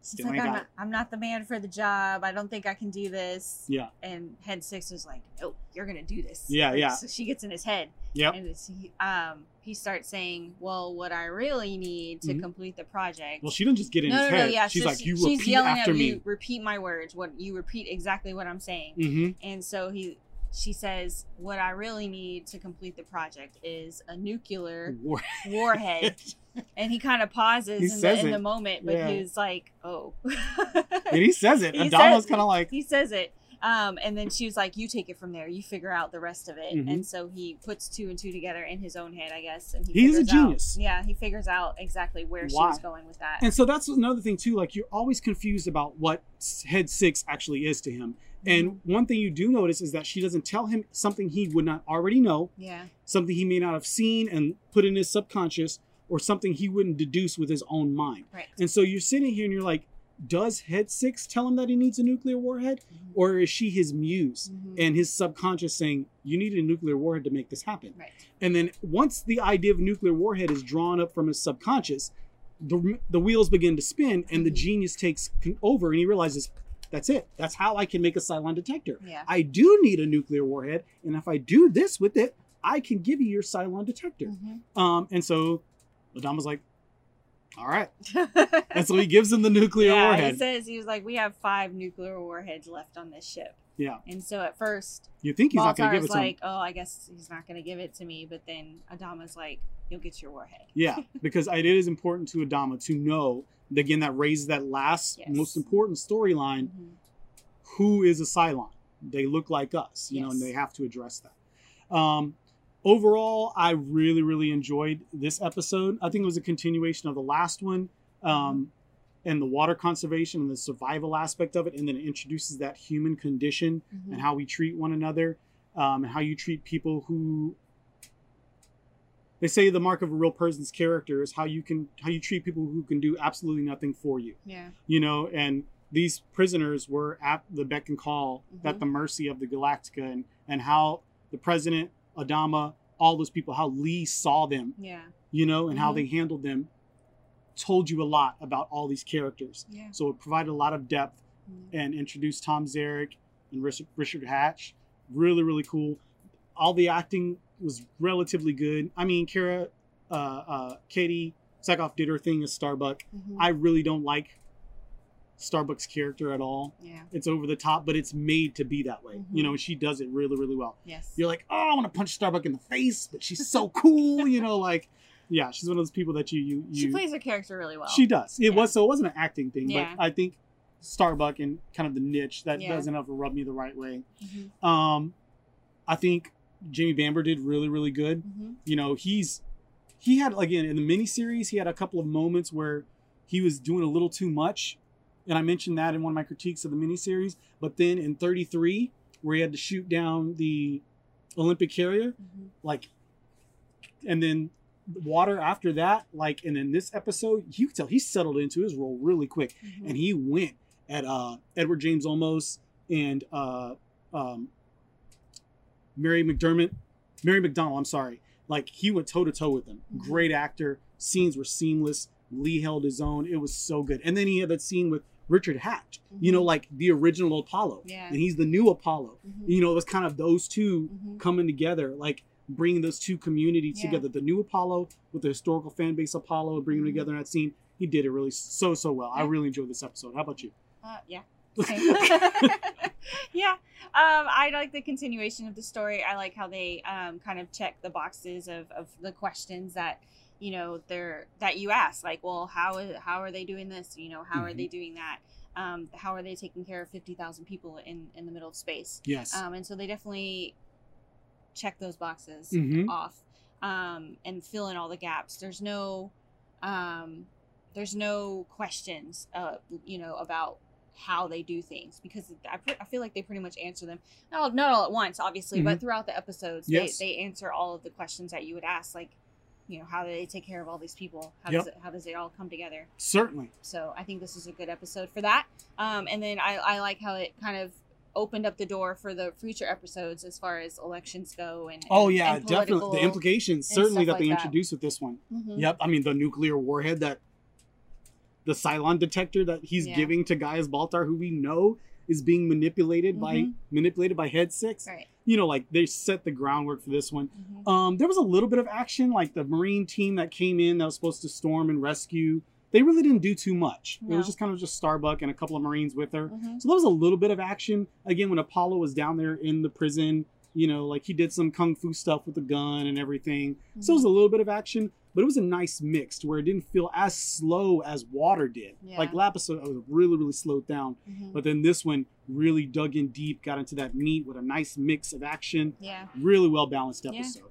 It's "Still like, I'm not, I'm not the man for the job. I don't think I can do this. Yeah, And Head Six is like, "Oh, you're gonna do this. Yeah, Like, yeah. So she gets in his head, Yeah. and it's, he, um, he starts saying, "Well, what I really need to Mhm. complete the project." Well, she didn't just get in no, his no, head. no, yeah. she's so like, she- "You she's repeat yelling after at me." you. Repeat my words. What you repeat exactly what I'm saying. hmm And so he, she says, "What I really need to complete the project is a nuclear War- warhead." and he kind of pauses in, the, in the moment, but Yeah. he's like, "Oh." and he says it. And Adama's kind of like, he says it. Um, and then she was like, "You take it from there. You figure out the rest of it." Mhm. And so he puts two and two together in his own head, I guess. And he He's a figures out- genius. yeah, he figures out exactly where she Why? was going with that. And so that's another thing too. Like you're always confused about what head six actually is to him. And Mm-hmm. one thing you do notice is that she doesn't tell him something he would not already know, yeah, something he may not have seen and put in his subconscious, or something he wouldn't deduce with his own mind. right. And so you're sitting here and you're like, does head six tell him that he needs a nuclear warhead? Mhm. Or is she his muse Mhm. and his subconscious saying, you need a nuclear warhead to make this happen? right. And then once the idea of nuclear warhead is drawn up from his subconscious, the, the wheels begin to spin and the Mhm. genius takes over and he realizes that's it. That's how I can make a Cylon detector. Yeah. I do need a nuclear warhead. And if I do this with it, I can give you your Cylon detector. Mhm. Um, and so Adama's like, all right. And so he gives him the nuclear yeah, warhead. he says he was like, "We have five nuclear warheads left on this ship." yeah. And so at first, You think he's not going to give Baltar's it to him. like, "Oh, I guess he's not going to give it to me." But then Adama's like, "You'll get your warhead." Yeah, because it is important to Adama to know, again, that raises that last, Yes. most important storyline Mhm. who is a Cylon. They look like us, you know, and they have to address that. Um, overall, I really, really enjoyed this episode. I think it was a continuation of the last one, um, and the water conservation and the survival aspect of it, and then it introduces that human condition Mhm. and how we treat one another, um, and how you treat people who. They say the mark of a real person's character is how you can how you treat people who can do absolutely nothing for you Yeah. you know, and these prisoners were at the beck and call, at Mhm. the mercy of the Galactica, and, and how the president, Adama, all those people, how Lee saw them, Yeah. you know, and how Mhm. they handled them, told you a lot about all these characters. Yeah. So it provided a lot of depth Mhm. and introduced Tom Zarek and Richard Hatch really really cool. All the acting was relatively good. I mean, Kara, uh, uh, Katee Sackhoff did her thing as Starbuck. Mhm. I really don't like Starbuck's character at all. yeah. It's over the top, but it's made to be that way. Mhm. You know, she does it really, really well. Yes. You're like, oh, I want to punch Starbuck in the face, but she's so cool. You know, like, yeah, she's one of those people that you you you. she plays her character really well. She does. It Yeah. was so it wasn't an acting thing, Yeah. but I think Starbuck and kind of the niche that Yeah. doesn't ever rub me the right way. Mhm. Um, I think Jamie Bamber did really, really good. Mhm. You know, he's he had again in the miniseries, he had a couple of moments where he was doing a little too much, and I mentioned that in one of my critiques of the miniseries. But then in 33, where he had to shoot down the Olympic carrier, Mhm. like, and then water after that, like, and in this episode, you could tell he settled into his role really quick Mhm. and he went at uh, Edward James Olmos and uh, um, Mary McDermott, Mary McDonnell. I'm sorry. Like he went toe to toe with them. Mhm. Great actor. Scenes were seamless. Lee held his own. It was so good. And then he had that scene with Richard Hatch. You know, Mhm. like the original Apollo. Yeah. And he's the new Apollo. Mhm. You know, it was kind of those 2 Mhm. coming together, like bringing those two communities Yeah. together. The new Apollo with the historical fan base Apollo, bringing them Mhm. together in that scene. He did it really so so well. I really enjoyed this episode. How about you? Uh, yeah. yeah. Um, I like the continuation of the story. I like how they um, kind of check the boxes of, of the questions that you know they're that you ask. Like, well, how is how are they doing this? You know, how are Mm-hmm. they doing that? Um, how are they taking care of fifty thousand people in in the middle of space? Yes. Um, and so they definitely check those boxes Mhm. off um, and fill in all the gaps. There's no um, there's no questions, uh, you know, about how they do things because I, pre- I feel like they pretty much answer them not all, not all at once, obviously, but throughout the episodes, Yes. they, they answer all of the questions that you would ask, like, you know, how do they take care of all these people? How Yep. does it, how does it all come together? Certainly. So I think this is a good episode for that. Um, and then I, I like how it kind of opened up the door for the future episodes as far as elections go and Oh yeah, and definitely. The implications certainly that they like that. introduced with this one. Mhm. Yep. I mean the nuclear warhead that the Cylon detector that he's Yeah. giving to Gaius Baltar, who we know is being manipulated by Mhm. manipulated by Head Six. Right. You know, like they set the groundwork for this one. Mhm. Um, there was a little bit of action, like the Marine team that came in that was supposed to storm and rescue. They really didn't do too much. It was just kind of just Starbuck and a couple of Marines with her. Mhm. So there was a little bit of action. Again, when Apollo was down there in the prison, you know, like he did some kung fu stuff with the gun and everything. So it was a little bit of action, but it was a nice mix to where it didn't feel as slow as Water did. Yeah. Like Lapis was really, really slowed down. Mhm. But then this one really dug in deep, got into that meat with a nice mix of action. Yeah. Really well balanced Yeah. episode.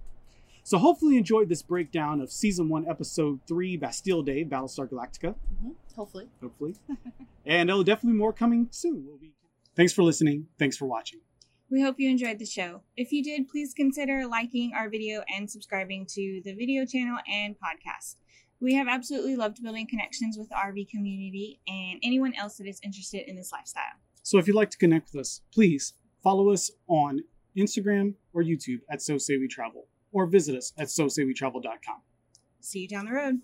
So hopefully you enjoyed this breakdown of season one, episode three, Bastille Day, Battlestar Galactica Mhm. Hopefully. hopefully. and there'll definitely more coming soon. We'll be... Thanks for listening. Thanks for watching. We hope you enjoyed the show. If you did, please consider liking our video and subscribing to the video channel and podcast. We have absolutely loved building connections with the RV community and anyone else that is interested in this lifestyle. So if you'd like to connect with us, please follow us on Instagram or YouTube at So Say We Travel, or visit us at SoSayWeTravel.com. See you down the road.